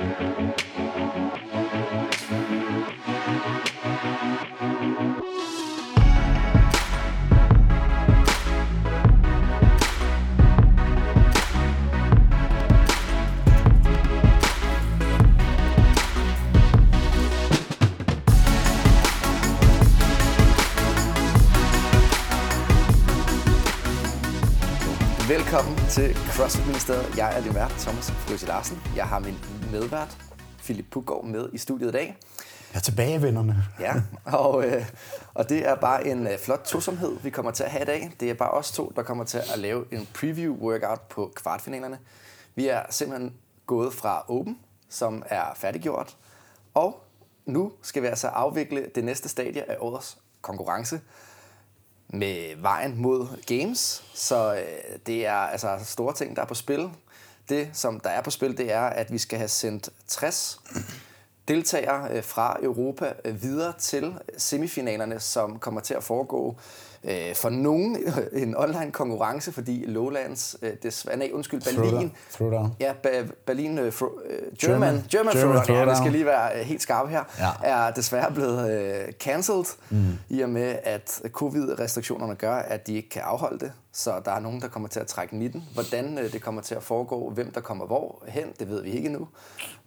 Velkommen til CrossFit Ministeriet. Jeg er din vært, Thomas Frøse Larsen. Jeg har min medvært, Philip Puggaard, med i studiet i dag. Jeg er tilbage, vennerne. Ja, og, øh, og det er bare en øh, flot tosomhed, vi kommer til at have i dag. Det er bare os to, der kommer til at lave en preview-workout på kvartfinalerne. Vi er simpelthen gået fra Open, som er færdiggjort, og nu skal vi altså afvikle det næste stadie af årets konkurrence med vejen mod games. Så øh, det er altså store ting, der er på spil. Det, som der er på spil, det er, at vi skal have sendt 60 deltagere øh, fra Europa øh, videre til semifinalerne, som kommer til at foregå øh, for nogen en online konkurrence, fordi Lowlands, øh, desværre, nej, undskyld, Berlin, Throwdown. ja, ba- Berlin, øh, fro, German, German- German, German Throwdown, ja, vi skal lige være helt skarpe her, Ja. er desværre blevet øh, cancelled, mm. i og med, at covid-restriktionerne gør, at de ikke kan afholde det. Så der er nogen, der kommer til at trække nitten. Hvordan øh, det kommer til at foregå, hvem der kommer hvor hen, det ved vi ikke endnu.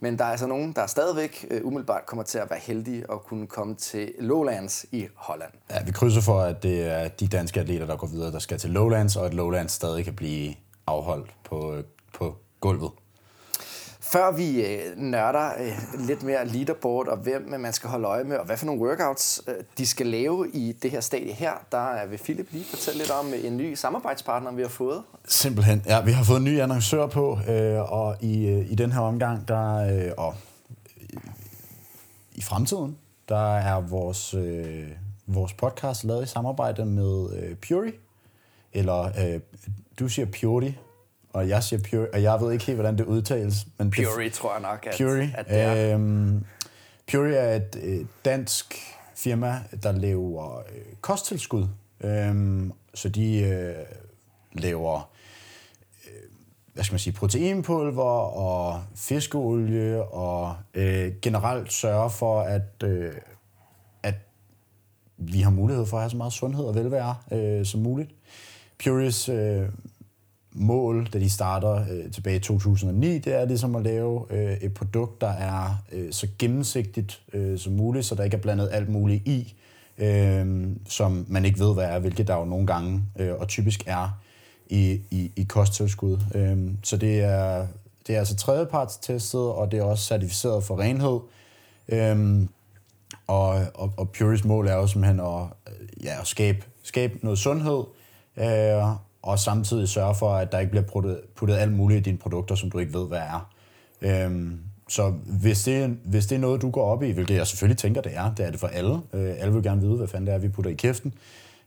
Men der er altså nogen, der stadigvæk øh, umiddelbart kommer til at være heldige og kunne komme til Lowlands i Holland. Ja, vi krydser for, at det er de danske atleter, der går videre, der skal til Lowlands, og at Lowlands stadig kan blive afholdt på, øh, på gulvet. Før vi øh, nørder øh, lidt mere leaderboard og hvem øh, man skal holde øje med, og hvad for nogle workouts øh, de skal lave i det her stadie her, der vil Philip lige fortælle lidt om øh, en ny samarbejdspartner, vi har fået. Simpelthen. Ja, vi har fået en ny annoncør på, øh, og i, øh, i den her omgang, der, øh, og i, i fremtiden, der er vores, øh, vores podcast lavet i samarbejde med øh, Puri, eller øh, du siger Puri, og jeg siger Puri, og jeg ved ikke helt, hvordan det udtales. Men det, Fury tror jeg nok, at, Puri. at det er. Øhm, Puri er et øh, dansk firma, der laver øh, kosttilskud. Øhm, så de øh, laver øh, hvad skal man sige, proteinpulver og fiskeolie og øh, generelt sørger for, at, øh, at vi har mulighed for at have så meget sundhed og velvære øh, som muligt. Puris øh, mål, da de starter øh, tilbage i 2009, det er ligesom at lave øh, et produkt, der er øh, så gennemsigtigt øh, som muligt, så der ikke er blandet alt muligt i, øh, som man ikke ved, hvad er, hvilket der jo nogle gange øh, og typisk er i, i, i kosttilskud. Øh, så det er, det er altså tredjepartstestet, og det er også certificeret for renhed. Øh, og, og, og Puris mål er jo simpelthen at, øh, ja, at skabe, skabe noget sundhed, øh, og samtidig sørge for, at der ikke bliver puttet, puttet alt muligt i dine produkter, som du ikke ved, hvad er. Øhm, så hvis det, hvis det er noget, du går op i, hvilket jeg selvfølgelig tænker, det er, det er det for alle. Øh, alle vil gerne vide, hvad fanden det er, vi putter i kæften.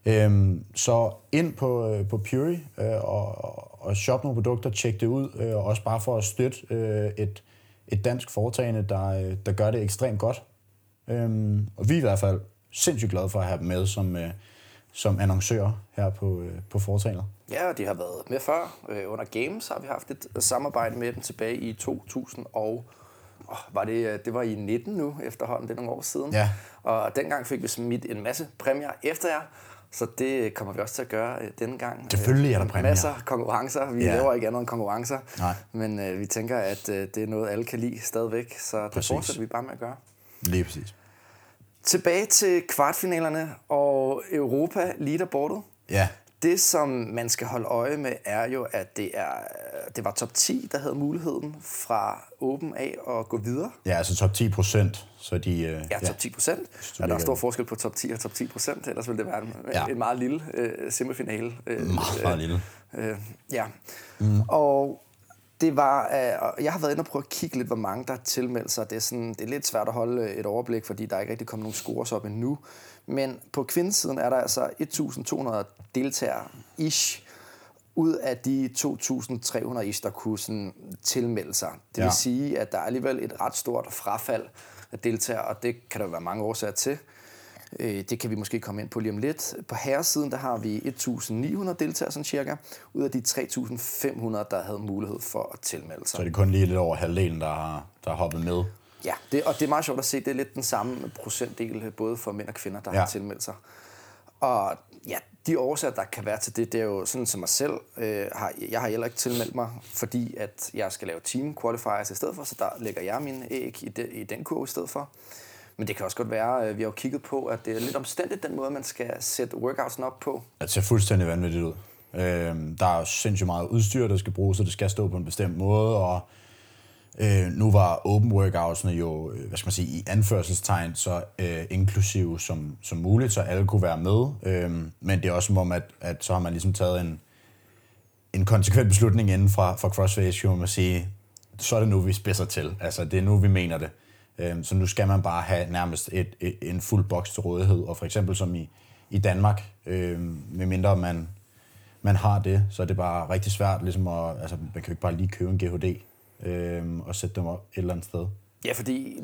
Øhm, så ind på, øh, på Puri øh, og, og shop nogle produkter, tjek det ud, øh, også bare for at støtte øh, et, et dansk foretagende, der, øh, der gør det ekstremt godt. Øhm, og vi er i hvert fald sindssygt glade for at have dem med som, øh, som annoncører her på, øh, på foretagendet. Ja, de har været med før. Øh, under Games har vi haft et samarbejde med dem tilbage i 2000 og åh, var det, øh, det var i 19 nu efterhånden, det er nogle år siden. Ja. Og dengang fik vi smidt en masse præmier efter jer, så det kommer vi også til at gøre øh, denne gang. Selvfølgelig er der præmier. Masser af konkurrencer. Vi Ja. laver ikke andet end konkurrencer. Nej. Men øh, vi tænker, at øh, det er noget, alle kan lide stadigvæk, så det Præcis. fortsætter vi bare med at gøre. Lige præcis. Tilbage til kvartfinalerne og Europa leaderboardet. Ja, Det, som man skal holde øje med, er jo, at det, er, det var top 10, der havde muligheden fra Open af at gå videre. ja altså top 10 procent, så de... Øh, Ja, top 10 procent. Er der er stor forskel på top 10 og top 10 procent, ellers ville det være en, Ja. en meget lille øh, semifinale. Øh, Meget, meget lille. Øh, ja. Mm. Og det var, øh, og jeg har været inde og prøve at kigge lidt, hvor mange der har tilmeldt sig. Det er, sådan, det er lidt svært at holde et overblik, fordi der er ikke rigtig kommet nogen scores op endnu. Men på kvindesiden er der altså 1.200 deltagere ish ud af de 2.300 ish, der kunne sådan tilmelde sig. Det vil Ja. sige, at der er alligevel et ret stort frafald af deltagere, og det kan der være mange årsager til. Øh, det kan vi måske komme ind på lige om lidt. På herresiden, der har vi 1.900 deltagere, sådan cirka, ud af de 3.500, der havde mulighed for at tilmelde sig. Så det er kun lige lidt over halvdelen, der har, der har hoppet med. Ja, det, og det er meget sjovt at se. Det er lidt den samme procentdel, både for mænd og kvinder, der ja. har tilmeldt sig. Og ja, de årsager, der kan være til det, det er jo sådan som mig selv. Øh, har, jeg har heller ikke tilmeldt mig, fordi at jeg skal lave team qualifiers i stedet for, så der lægger jeg mine æg i, de, i den kurve i stedet for. Men det kan også godt være, øh, vi har jo kigget på, at det er lidt omstændigt den måde, man skal sætte workoutsen op på. Det ser fuldstændig vanvittigt ud. Øh, der er sindssygt meget udstyr, der skal bruges, så det skal stå på en bestemt måde, og Øh, nu var open workoutsene jo, øh, hvad skal man sige, i anførselstegn, så øh, inklusive som, som muligt, så alle kunne være med. Øh, men det er også som om, at, at så har man ligesom taget en, en konsekvent beslutning inden fra, fra CrossFit om man sige, så er det nu, vi spidser til. Altså, det er nu, vi mener det. Øhm, så nu skal man bare have nærmest et, et, en fuld boks til rådighed. Og for eksempel som i, i Danmark, øh, medmindre man, man har det, så er det bare rigtig svært, ligesom at, altså, man kan jo ikke bare lige købe en GHD øh, og sætte dem op et eller andet sted. Ja, fordi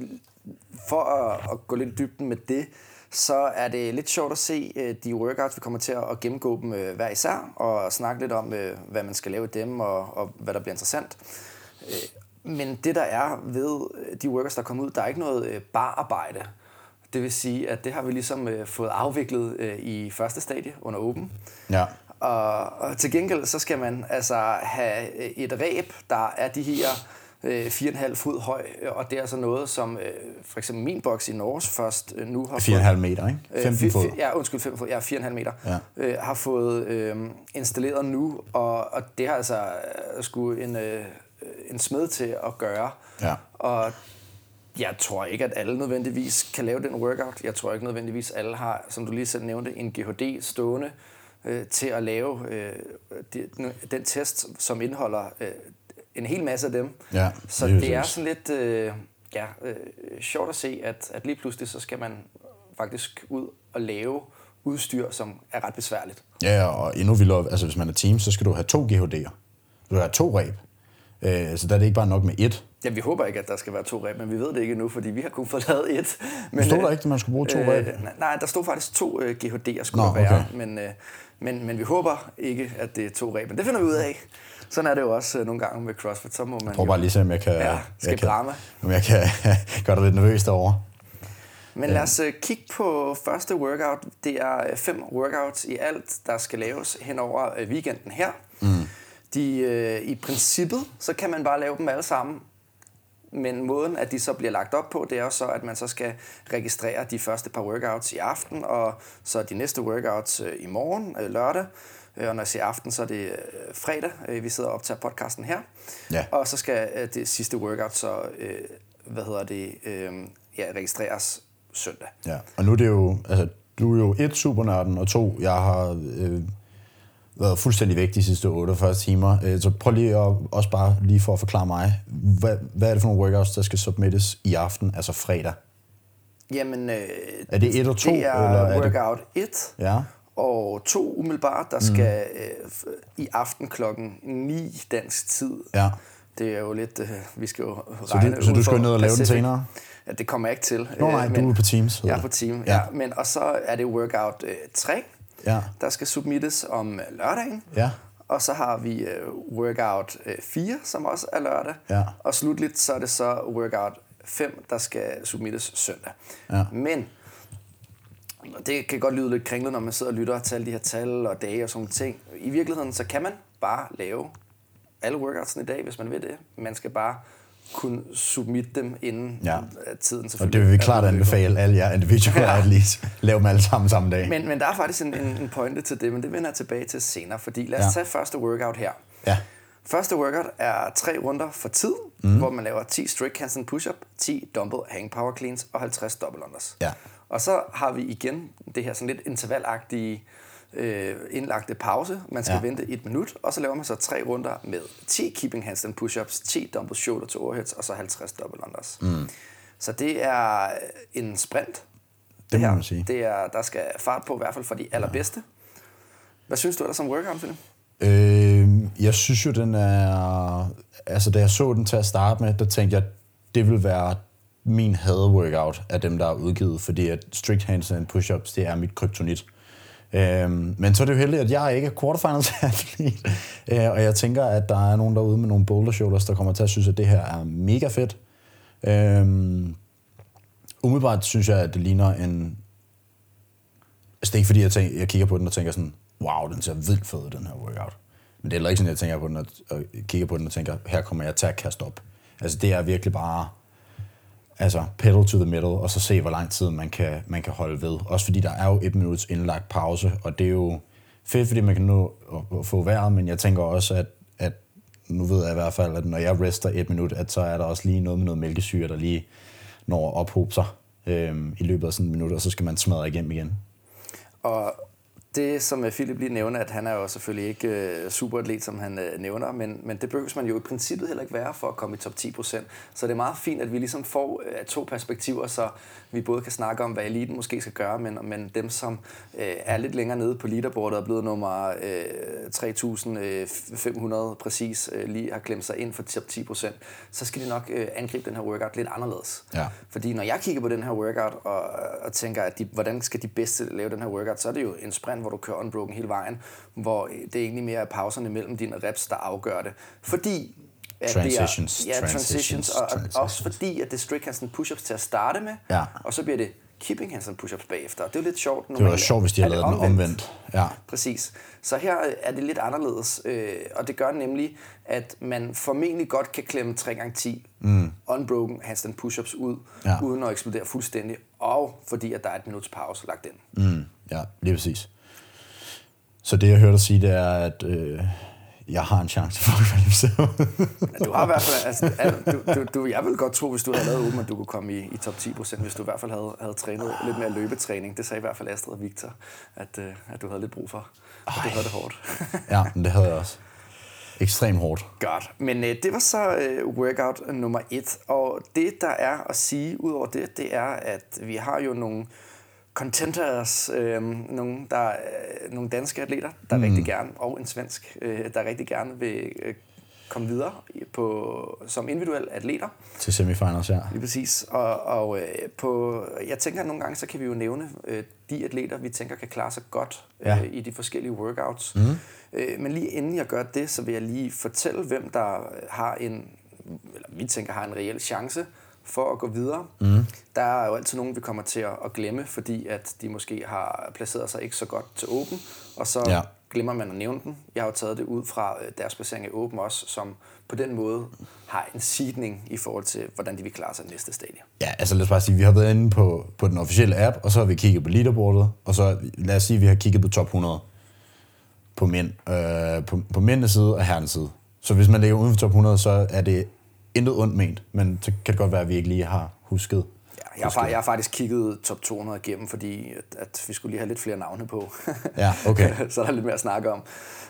for at, at gå lidt dybden med det, så er det lidt sjovt at se øh, de workouts. Vi kommer til at gennemgå dem øh, hver især og snakke lidt om, øh, hvad man skal lave i dem og, og hvad der bliver interessant. Øh, men det, der er ved de workouts, der kommer ud, der er ikke noget bararbejde. Det vil sige, at det har vi ligesom fået afviklet i første stadie under Open. Ja. Og, og til gengæld så skal man altså have et ræb, der er de her øh, 4,5 fod høj, og det er altså noget, som øh, for eksempel min boks i Norge først øh, nu har 4,5 meter, ikke? 15 øh, fod. Ja, undskyld, 5 fod, ja, 4,5 meter, ja. øh, har fået øh, installeret nu, og, og det har altså øh, sgu en, øh, en smed til at gøre. Ja. Og jeg tror ikke, at alle nødvendigvis kan lave den workout. Jeg tror ikke nødvendigvis, at alle har, som du lige selv nævnte, en GHD stående, øh, til at lave øh, de, den test, som indeholder øh, en hel masse af dem. Ja, så det, det er sådan lidt øh, ja, øh, sjovt at se, at, at lige pludselig så skal man faktisk ud og lave udstyr, som er ret besværligt. Ja, og endnu vildere, altså hvis man er team, så skal du have to GHD'er. Du har to ræb. Øh, så der er det ikke bare nok med ét. Ja, vi håber ikke, at der skal være to ræb, men vi ved det ikke endnu, fordi vi har kun fået lavet et. Men, stod der ikke, at man skulle bruge to ræb? Øh, nej, der stod faktisk to øh, GHD'er skulle Nå, der være, okay. men, øh, men, men vi håber ikke, at det er to ræb. Men det finder vi ud af. Sådan er det jo også øh, nogle gange med CrossFit. Så må man jeg prøver bare lige se, om jeg kan, ja, jeg kan, drama. om jeg kan gøre dig lidt nervøs derovre. Men lad os øh, kigge på første workout. Det er øh, fem workouts i alt, der skal laves hen over weekenden her. Mm. De, øh, I princippet, så kan man bare lave dem alle sammen men måden, at de så bliver lagt op på, det er jo så, at man så skal registrere de første par workouts i aften, og så de næste workouts øh, i morgen, øh, lørdag. Øh, og når jeg siger aften, så er det øh, fredag, øh, vi sidder og optager podcasten her. Ja. Og så skal det sidste workout så, øh, hvad hedder det, øh, ja, registreres søndag. Ja, og nu er det jo, altså, du er jo et supernørden, og to, jeg har øh, været fuldstændig væk de sidste 48 timer. Øh, så prøv lige at, også bare lige for at forklare mig, hvad, hvad er det for nogle workouts, der skal submittes i aften, altså fredag? Jamen, øh, er det et og to? Det er eller er workout 1 ja. og to umiddelbart, der mm. skal øh, i aften klokken 9 dansk tid. Ja. Det er jo lidt, øh, vi skal jo så regne du, Så du skal ned og lave den senere? Ja, det kommer jeg ikke til. Nå nej, men, du er på Teams. Jeg er på Team, ja. ja. Men, og så er det workout øh, 3, ja. der skal submittes om lørdagen. Ja. Og så har vi uh, workout uh, 4, som også er lørdag. Ja. Og slutligt så er det så workout 5, der skal submittes søndag. Ja. Men det kan godt lyde lidt kringlet, når man sidder og lytter til alle de her tal og dage og sådan ting. I virkeligheden, så kan man bare lave alle workouts i dag, hvis man vil det. Man skal bare kunne submit dem inden ja. tiden selvfølgelig. Og det vil vi klart anbefale alle jer individual ja. athletes. Lav dem alle sammen samme dag. Men, men der er faktisk en, en, en pointe til det, men det vender jeg tilbage til senere, fordi lad os ja. tage første workout her. Ja. Første workout er tre runder for tid, mm. hvor man laver 10 strict handstand push-up, 10 dumbbell hang power cleans og 50 double unders. Ja. Og så har vi igen det her sådan lidt intervalagtige øh, indlagte pause. Man skal ja. vente et minut, og så laver man så tre runder med 10 keeping handstand push-ups, 10 dumbbell shoulder to overheads, og så 50 double unders. Mm. Så det er en sprint. Det, det må man sige. Det er, der skal fart på, i hvert fald for de allerbedste. Ja. Hvad synes du der som workout, Philip? Øh, jeg synes jo, den er... Altså, da jeg så den til at starte med, der tænkte jeg, det vil være min had-workout af dem, der er udgivet, fordi at strict handstand push-ups, det er mit kryptonit. Øhm, men så er det jo heldigt, at jeg ikke er quarterfinals athlete, øh, og jeg tænker, at der er nogen derude med nogle boulder shoulders, der kommer til at synes, at det her er mega fedt. Øhm, umiddelbart synes jeg, at det ligner en... Altså det er ikke fordi, jeg, tænker, jeg kigger på den og tænker sådan, wow, den ser vildt fed, den her workout. Men det er heller ikke sådan, jeg tænker på den og, og kigger på den og tænker, her kommer jeg til at kaste op. Altså det er virkelig bare altså pedal to the middle, og så se, hvor lang tid man kan, man kan holde ved. Også fordi der er jo et minuts indlagt pause, og det er jo fedt, fordi man kan nå at få vejret, men jeg tænker også, at, at nu ved jeg i hvert fald, at når jeg rester et minut, at så er der også lige noget med noget mælkesyre, der lige når at ophobe sig øh, i løbet af sådan et minut, og så skal man smadre igennem igen. Og det, som Philip lige nævner, at han er jo selvfølgelig ikke øh, superatlet, som han øh, nævner, men, men det behøver man jo i princippet heller ikke være for at komme i top 10 procent. Så det er meget fint, at vi ligesom får øh, to perspektiver, så vi både kan snakke om, hvad eliten måske skal gøre, men, men dem, som øh, er lidt længere nede på leaderboardet og er blevet nummer øh, 3.500 præcis, øh, lige har klemt sig ind for top 10 procent, så skal de nok øh, angribe den her workout lidt anderledes. Ja. Fordi når jeg kigger på den her workout og, og tænker, at de, hvordan skal de bedste lave den her workout, så er det jo en sprint, hvor du kører unbroken hele vejen, hvor det er egentlig mere pauserne mellem dine reps, der afgør det. Fordi at transitions, det er, ja, transitions, transitions, og, transitions. også fordi, at det er strict handstand push-ups til at starte med, ja. og så bliver det keeping handstand push-ups bagefter. Det er jo lidt sjovt. Det var sjovt, hvis de havde lavet den omvendt. Ja. Præcis. Så her er det lidt anderledes, øh, og det gør nemlig, at man formentlig godt kan klemme 3x10 mm. unbroken handstand push-ups ud, ja. uden at eksplodere fuldstændig, og fordi at der er et minuts pause lagt ind. Mm. Ja, lige præcis. Så det, jeg hørte dig sige, det er, at øh, jeg har en chance for at kvalificere Du har i hvert fald, altså, du, du, du, jeg vil godt tro, hvis du havde lavet åben, at du kunne komme i, i top 10 procent, hvis du i hvert fald havde, havde trænet lidt mere løbetræning. Det sagde i hvert fald Astrid og Victor, at, øh, at du havde lidt brug for. At du havde det hårdt. ja, men det havde jeg også. Ekstremt hårdt. Godt. Men øh, det var så øh, workout nummer et. Og det, der er at sige ud over det, det er, at vi har jo nogle contenters, øh, nogle, der, øh, nogle danske atleter, der mm. rigtig gerne, og en svensk, øh, der rigtig gerne vil øh, komme videre på, som individuelle atleter. Til semifinals, ja. Lige præcis. Og, og øh, på, jeg tænker, at nogle gange, så kan vi jo nævne øh, de atleter, vi tænker kan klare sig godt øh, ja. i de forskellige workouts. Mm. Øh, men lige inden jeg gør det, så vil jeg lige fortælle, hvem der har en, eller vi tænker har en reel chance for at gå videre. Mm. Der er jo altid nogen, vi kommer til at glemme, fordi at de måske har placeret sig ikke så godt til åben, og så ja. glemmer man at nævne den. Jeg har jo taget det ud fra øh, deres placering i åben også, som på den måde har en sidning i forhold til, hvordan de vil klare sig næste stadie. Ja, altså lad os bare sige, vi har været inde på, på den officielle app, og så har vi kigget på leaderboardet, og så lad os sige, at vi har kigget på top 100 på mænd, øh, på, på mændenes side og herrenes side. Så hvis man ligger uden for top 100, så er det intet ondt ment, men så kan det godt være, at vi ikke lige har husket. Ja, jeg, har, jeg har faktisk kigget top 200 igennem, fordi at, at vi skulle lige have lidt flere navne på. Ja, okay. så er der lidt mere at snakke om.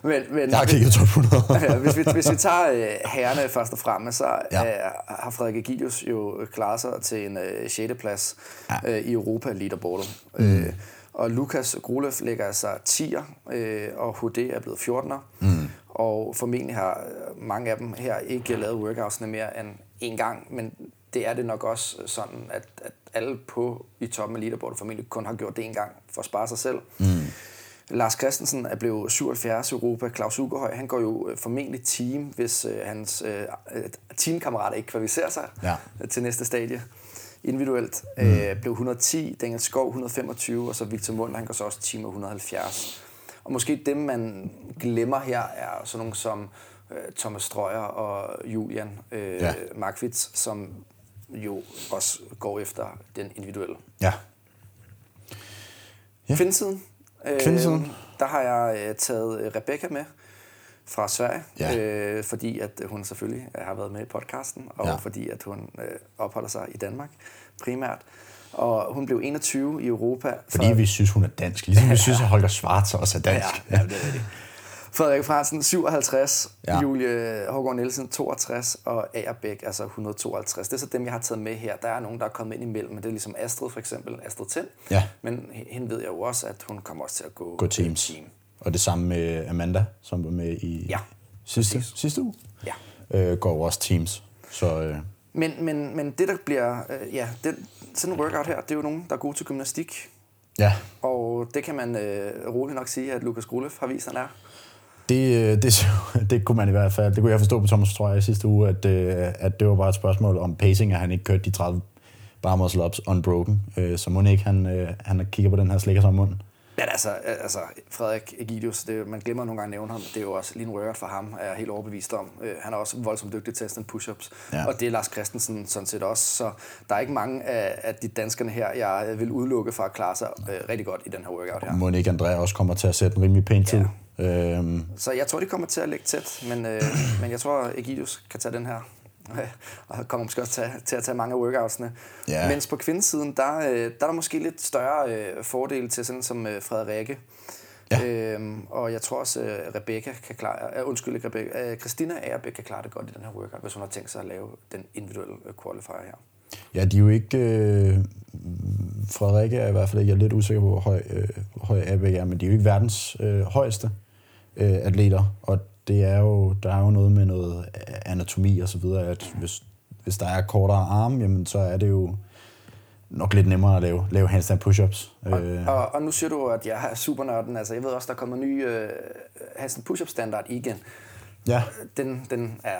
Men, men, jeg har kigget top 100. ja, hvis, vi, hvis vi tager uh, herrene først og fremmest, så ja. uh, har Frederik Egidius jo klaret sig til en uh, 6. plads ja. uh, i Europa leaderboardet. Mm. Uh, og Lukas Grulev ligger altså 10'er, øh, og HD er blevet 14'er. Mm. Og formentlig har mange af dem her ikke lavet workoutsene mere end en gang, men det er det nok også sådan, at, at alle på i toppen af leaderboardet formentlig kun har gjort det en gang for at spare sig selv. Mm. Lars Christensen er blevet 77 i Europa. Claus Ugerhøj, han går jo øh, formentlig team, hvis øh, hans øh, teamkammerater ikke kvalificerer sig ja. til næste stadie individuelt. Mm. Øh, blev 110, Daniel Skov 125, og så Victor Mund, han går så også team 170. Og måske dem, man glemmer her, er sådan nogle som øh, Thomas Strøyer og Julian øh, ja. Markvits, som jo også går efter den individuelle. Ja. ja. Kvindsiden. Øh, Kvindsiden. Der har jeg øh, taget Rebecca med fra Sverige, ja. øh, fordi at hun selvfølgelig har været med i podcasten, og ja. fordi at hun øh, opholder sig i Danmark primært. Og hun blev 21 i Europa. Fordi for... vi synes, hun er dansk. Ligesom vi synes, at Holger Schwarz også er dansk. Ja, ja, det er det. Frederik Fransen, 57, ja. Julie Hågaard Nielsen, 62, og Agerbæk, altså 152. Det er så dem, jeg har taget med her. Der er nogen, der er kommet ind imellem, men det er ligesom Astrid for eksempel, Astrid Tind. Ja. Men hende ved jeg jo også, at hun kommer også til at gå, gå teams. team. Og det samme med Amanda, som var med i ja, sidste, sidste uge. Ja. Øh, går også teams. Så, øh, Men, men, men det, der bliver... Øh, ja, det, sådan en workout her, det er jo nogen, der er gode til gymnastik. Ja, Og det kan man øh, roligt nok sige, at Lukas Grulev har vist, han er. det, øh, det, det kunne man i hvert fald, det kunne jeg forstå på Thomas, tror jeg, i sidste uge, at, øh, at det var bare et spørgsmål om pacing, at han ikke kørte de 30 bar muscle ups unbroken. Øh, Så må ikke, han, han kigger på den her slikker som munden. Men altså, altså Frederik Egidius, det, man glemmer nogle gange at nævne ham, det er jo også lige en workout for ham, er jeg helt overbevist om. Øh, han er også voldsomt dygtig til at stand push-ups, Ja. og det er Lars Christensen sådan set også, så der er ikke mange af, af de danskerne her, jeg vil udelukke fra at klare sig øh, rigtig godt i den her workout her. Må ikke Andrea også kommer til at sætte en rimelig pæn tid. Øhm, Så jeg tror, de kommer til at lægge tæt, men, øh, men jeg tror, Egidius kan tage den her. Og kommer måske også til, til at tage mange af workoutsene. Ja. Mens på kvindesiden, der, øh, der er der måske lidt større øh, fordel til sådan som øh, Frederikke. Ja. Øhm, og jeg tror også, øh, Rebecca kan klare, øh, undskyld ikke Rebecca, øh, Christina Agerbæk kan klare det godt i den her workout, hvis hun har tænkt sig at lave den individuelle qualifier her. ja, de er jo ikke... Øh, Frederikke er i hvert fald ikke, jeg er lidt usikker på, hvor høj, øh, høj Abek er, men de er jo ikke verdens øh, højeste øh, atleter, og det er jo, der er jo noget med noget anatomi og så videre, at hvis, hvis der er kortere arme, jamen så er det jo nok lidt nemmere at lave, lave handstand push-ups. Øh, Og, og nu siger du, at jeg er supernørden. Altså, jeg ved også, der kommer ny øh, Hansen push-up standard igen. ja, Den, den er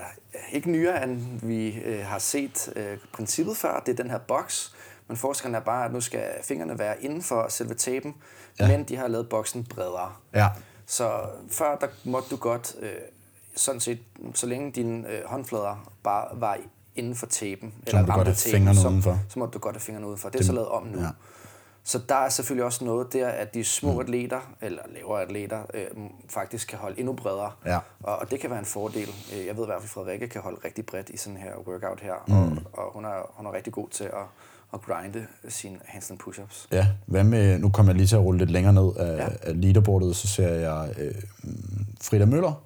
ikke nyere, end vi øh, har set øh, princippet før. Det er den her boks. Men forskellen er bare, at nu skal fingrene være inden for selve tapen, ja. men de har lavet boksen bredere. ja, Så før der måtte du godt, øh, sådan set, så længe dine øh, håndflader bare var inden for tapen, godt ramte tapen, så, udenfor. så måtte du godt have fingrene udenfor. Det er så lavet om nu. ja. Ja. Så der er selvfølgelig også noget der, at de små mm. atleter, eller lavere atleter, øh, faktisk kan holde endnu bredere. Ja. Og, og det kan være en fordel. Øh, Jeg ved i hvert fald, at Frederikke kan holde rigtig bredt i sådan her workout her. Mm. Og, og hun, er, hun er rigtig god til at, at grinde sine handstand push-ups. Ja, hvad med, nu kommer jeg lige til at rulle lidt længere ned af, ja. Af leaderboardet, så ser jeg øh, Frida Møller,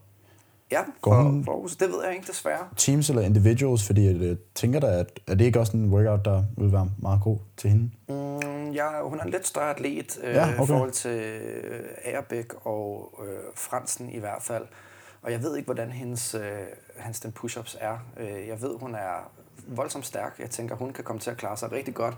Ja, Går for, hun- for Aarhus. det ved jeg ikke desværre. teams eller individuals, fordi jeg øh, tænker da, at er det ikke også en workout, der vil være meget god til hende? Mm, ja, hun er en lidt større atlet øh, Ja, okay. i forhold til øh, Agerbæk og øh, Fransen i hvert fald. Og jeg ved ikke, hvordan hendes, øh, hans den push-ups er. Øh, jeg ved, hun er voldsomt stærk. Jeg tænker, hun kan komme til at klare sig rigtig godt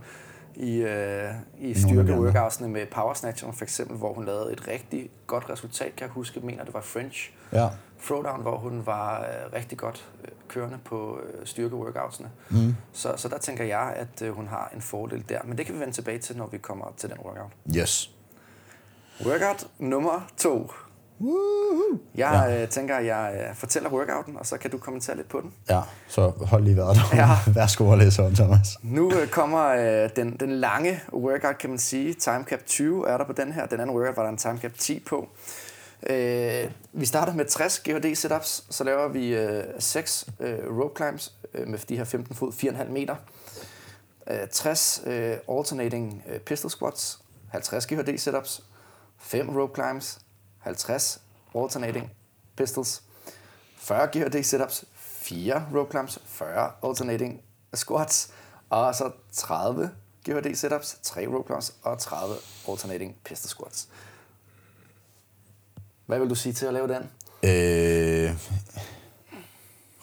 i, øh, i styrke-workoutsene med power snatcheren for eksempel, hvor hun lavede et rigtig godt resultat, kan jeg huske. Mener, det var French Ja, throwdown, hvor hun var øh, rigtig godt øh, kørende på øh, styrke-workoutsene. Mm. Så, så der tænker jeg, at øh, hun har en fordel der. Men det kan vi vende tilbage til, når vi kommer til den workout. yes. Workout nummer to. Woohoo. Jeg ja. øh, tænker, jeg øh, fortæller workouten, og så kan du kommentere lidt på den. Ja, så hold lige vejret. Ja. Værsgo at læse om, Thomas. Nu øh, kommer øh, den, den lange workout, kan man sige. Time cap 20 er der på den her. Den anden workout var der en time cap 10 på. Øh, vi starter med 60 GHD setups, så laver vi øh, 6 øh, rope climbs øh, med de her 15 fod, 4,5 meter. Øh, 60 øh, alternating øh, pistol squats, 50 GHD setups, 5 rope climbs, 50 alternating pistols, 40 GHD setups, 4 rope climbs, 40 alternating squats, og så 30 GHD setups, 3 rope climbs og 30 alternating pistol squats. Hvad vil du sige til at lave den? Øh,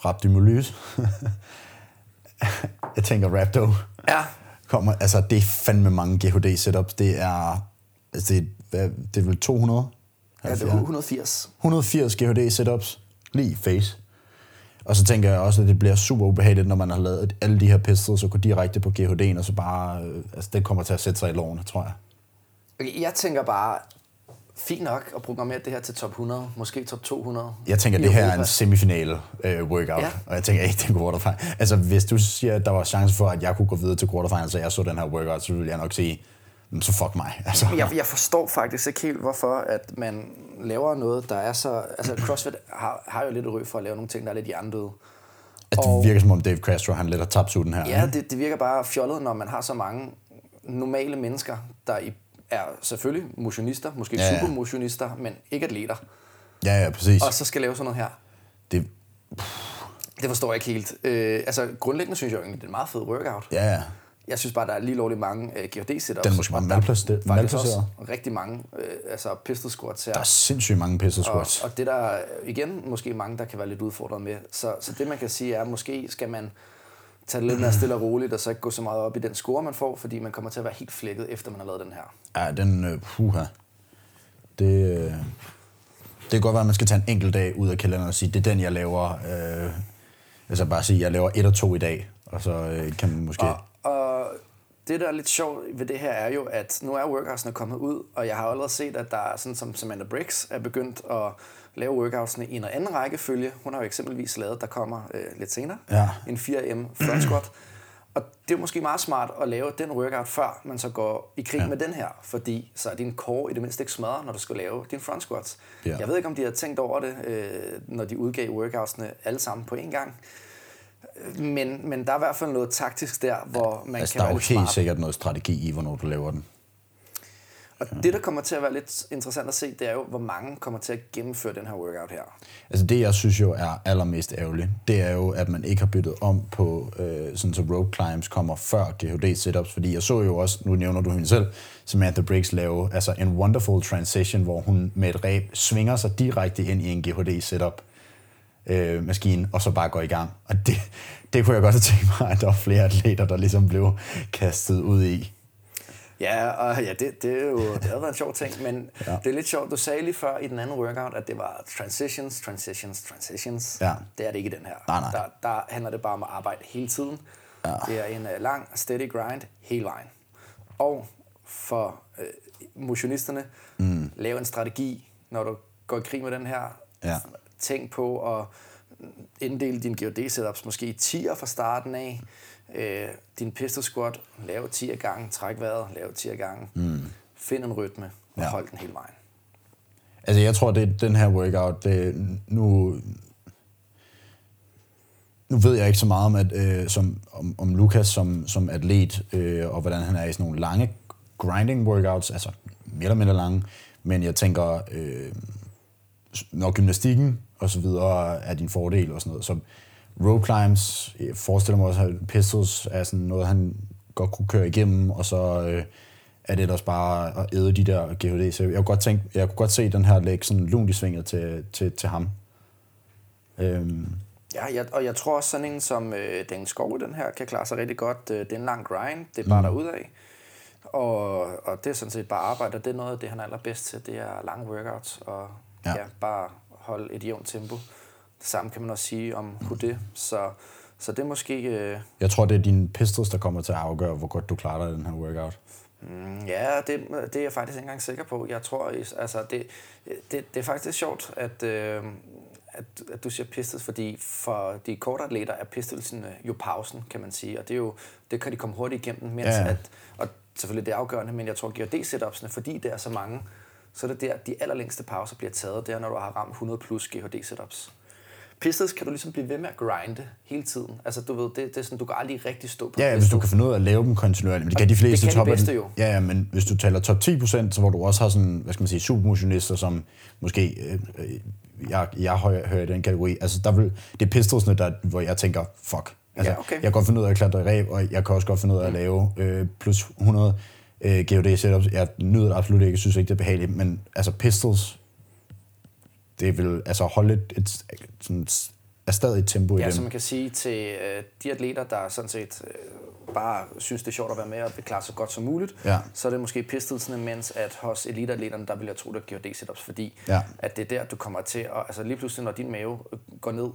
Rapdymolys. jeg tænker Rapdo. Ja, Kommer, altså, det er fandme mange GHD setups. Det er, altså, det er, det er vel 200? Ja det er 180. 180 GHD setups lige face. Og så tænker jeg også, at det bliver super ubehageligt, når man har lavet alle de her pistols, så gå direkte på GHD'en, og så bare, øh, altså det kommer til at sætte sig i loven, tror jeg. Okay, Jeg tænker bare, fint nok at programmere det her til top 100, måske top 200. Jeg tænker, det her er en semifinale øh, workout, ja. Ja. og jeg tænker ikke, det er quarterfinal. Altså, hvis du siger, at der var chance for, at jeg kunne gå videre til quarterfinal, så jeg så den her workout, så ville jeg nok sige, "Mm, så fuck mig. Altså, Jeg, jeg forstår faktisk ikke helt, hvorfor at man laver noget, der er så... Altså, CrossFit har, har jo lidt ryg for at lave nogle ting, der er lidt hjernedøde. altså, det virker som om Dave Castro, han lidt har tabt sutten her. Ja, det, det virker bare fjollet, når man har så mange normale mennesker, der i, er selvfølgelig motionister, måske ja, ja. supermotionister, men ikke atleter, ja, ja præcis. og så skal lave sådan noget her. Det, Det forstår jeg ikke helt. Øh, altså, grundlæggende synes jeg jo egentlig, det er en meget fed workout. ja, ja. Jeg synes bare, der er lige lovligt mange øh, GHD-setups. Den er måske bare og der er malplaceret- faktisk også rigtig mange øh, altså pistol squats her. Der er sindssygt mange pistol Og, squats. og det der er igen måske mange, der kan være lidt udfordret med. Så, så det man kan sige er, måske skal man tage det lidt mere stille og roligt, og så ikke gå så meget op i den score, man får, fordi man kommer til at være helt flækket, efter man har lavet den her. Ja, den øh, puha. Det, øh, det kan godt være, at man skal tage en enkelt dag ud af kalenderen og sige, det er den, jeg laver. Øh, altså bare sige, jeg laver et og to i dag, og så øh, kan man måske... Og, og det, der er lidt sjovt ved det her, er jo, at nu er workoutsene kommet ud, og jeg har allerede set, at der er sådan som Samantha Briggs er begyndt at lave workoutsene i en anden rækkefølge. Hun har jo eksempelvis lavet, der kommer øh, lidt senere, Ja. en 4M front squat. Og det er måske meget smart at lave den workout, før man så går i krig ja. med den her, fordi så er din core i det mindste ikke smadret, når du skal lave din front squats. Ja. Jeg ved ikke, om de har tænkt over det, øh, når de udgav workoutsene alle sammen på én gang. Men, men der er i hvert fald noget taktisk der, hvor man altså, kan der er jo lidt helt smart. sikkert noget strategi i, hvornår du laver den. Og det, der kommer til at være lidt interessant at se, det er jo, hvor mange kommer til at gennemføre den her workout her. Altså det, jeg synes jo er allermest ærgerligt, det er jo, at man ikke har byttet om på, øh, sådan så rope climbs kommer før GHD setups, fordi jeg så jo også, nu nævner du hende selv, Samantha Briggs lave altså en wonderful transition, hvor hun med et ræb svinger sig direkte ind i en GHD setup øh, maskine, og så bare går i gang. Og det, det kunne jeg godt have tænkt mig, at der var flere atleter, der ligesom blev kastet ud i. Ja, og ja, det, det, er jo, det har været en sjov ting, men ja. det er lidt sjovt. Du sagde lige før i den anden workout, at det var transitions, transitions, transitions. Ja. Det er det ikke i den her. Nej, nej. Der, der handler det bare om at arbejde hele tiden. Ja. Det er en uh, lang, steady grind hele vejen. Og for uh, motionisterne, mm. lave en strategi, når du går i krig med den her. Ja. Tænk på at inddele dine GOD-setups måske i 10'er fra starten af. Øh, din pistol squat, lave 10 gange, træk vejret, lave 10 gange. Mm. Find en rytme og ja. hold den hele vejen. Altså, jeg tror, det er den her workout, det, nu, nu ved jeg ikke så meget om, at, øh, som, om, om Lukas som, som atlet, øh, og hvordan han er i sådan nogle lange grinding workouts, altså mere eller mindre lange, men jeg tænker, øh, når gymnastikken og så videre er din fordel og sådan noget, så rope climbs, jeg forestiller mig også, at pistols er sådan noget, han godt kunne køre igennem, og så øh, er det ellers bare at æde de der GHD. Så jeg kunne godt, tænke, jeg kunne godt se den her lægge sådan lunt i svinget til, til, til ham. Øhm, Ja, jeg, og jeg tror også sådan en som øh, den skov, den her, kan klare sig rigtig godt. Øh, det er en lang grind, det er bare mm. derudad. Og, og det er sådan set bare arbejde, og det er noget af det, han er allerbedst til. Det er lange workouts, og Ja. ja. bare holde et jævnt tempo. Det samme kan man også sige om Hude. Så, så det er måske... Øh, jeg tror, det er dine pistols, der kommer til at afgøre, hvor godt du klarer dig i den her workout. Mm, Ja, det, det er jeg faktisk ikke engang sikker på. Jeg tror, altså, det, det, det er faktisk sjovt, at, øh, at, at du siger pistols, fordi for de korte atleter er pistolsen jo pausen, kan man sige. Og det, er jo, det kan de komme hurtigt igennem, mens Ja, at, og selvfølgelig det er afgørende, men jeg tror, GHD-setupsene, fordi det er så mange, så er det der, de allerlængste pauser bliver taget, det er, når du har ramt 100 plus GHD-setups. Pistols kan du ligesom blive ved med at grinde hele tiden. Altså, du ved, det, det er sådan, du kan aldrig rigtig stå på Ja, ja, hvis du kan finde ud af at lave dem kontinuerligt. Men det kan de fleste det kan de bedste jo. Ja, ja, men hvis du taler top 10% så hvor du også har sådan, hvad skal man sige, supermotionister, som måske, øh, øh, jeg, jeg hører, hører i den kategori, altså der vil, det er pistolsene, der, hvor jeg tænker, fuck. Altså, Ja, okay. Jeg kan godt finde ud af at klatre i ræb, og jeg kan også godt finde ud af at lave øh, plus 100 øh, GOD setups. Jeg nyder det absolut ikke, jeg synes ikke, det er behageligt, men altså pistols, det vil altså holde et, et, sådan, er stadig et tempo i Ja, dem. så man kan sige til øh, de atleter, der sådan set øh, bare synes, det er sjovt at være med og vil klare så godt som muligt, Ja. så er det måske pistolsene, mens at hos eliteatleterne, der vil jeg tro, der giver D-setups, fordi Ja. at det er der, du kommer til at, altså lige pludselig, når din mave øh, går ned,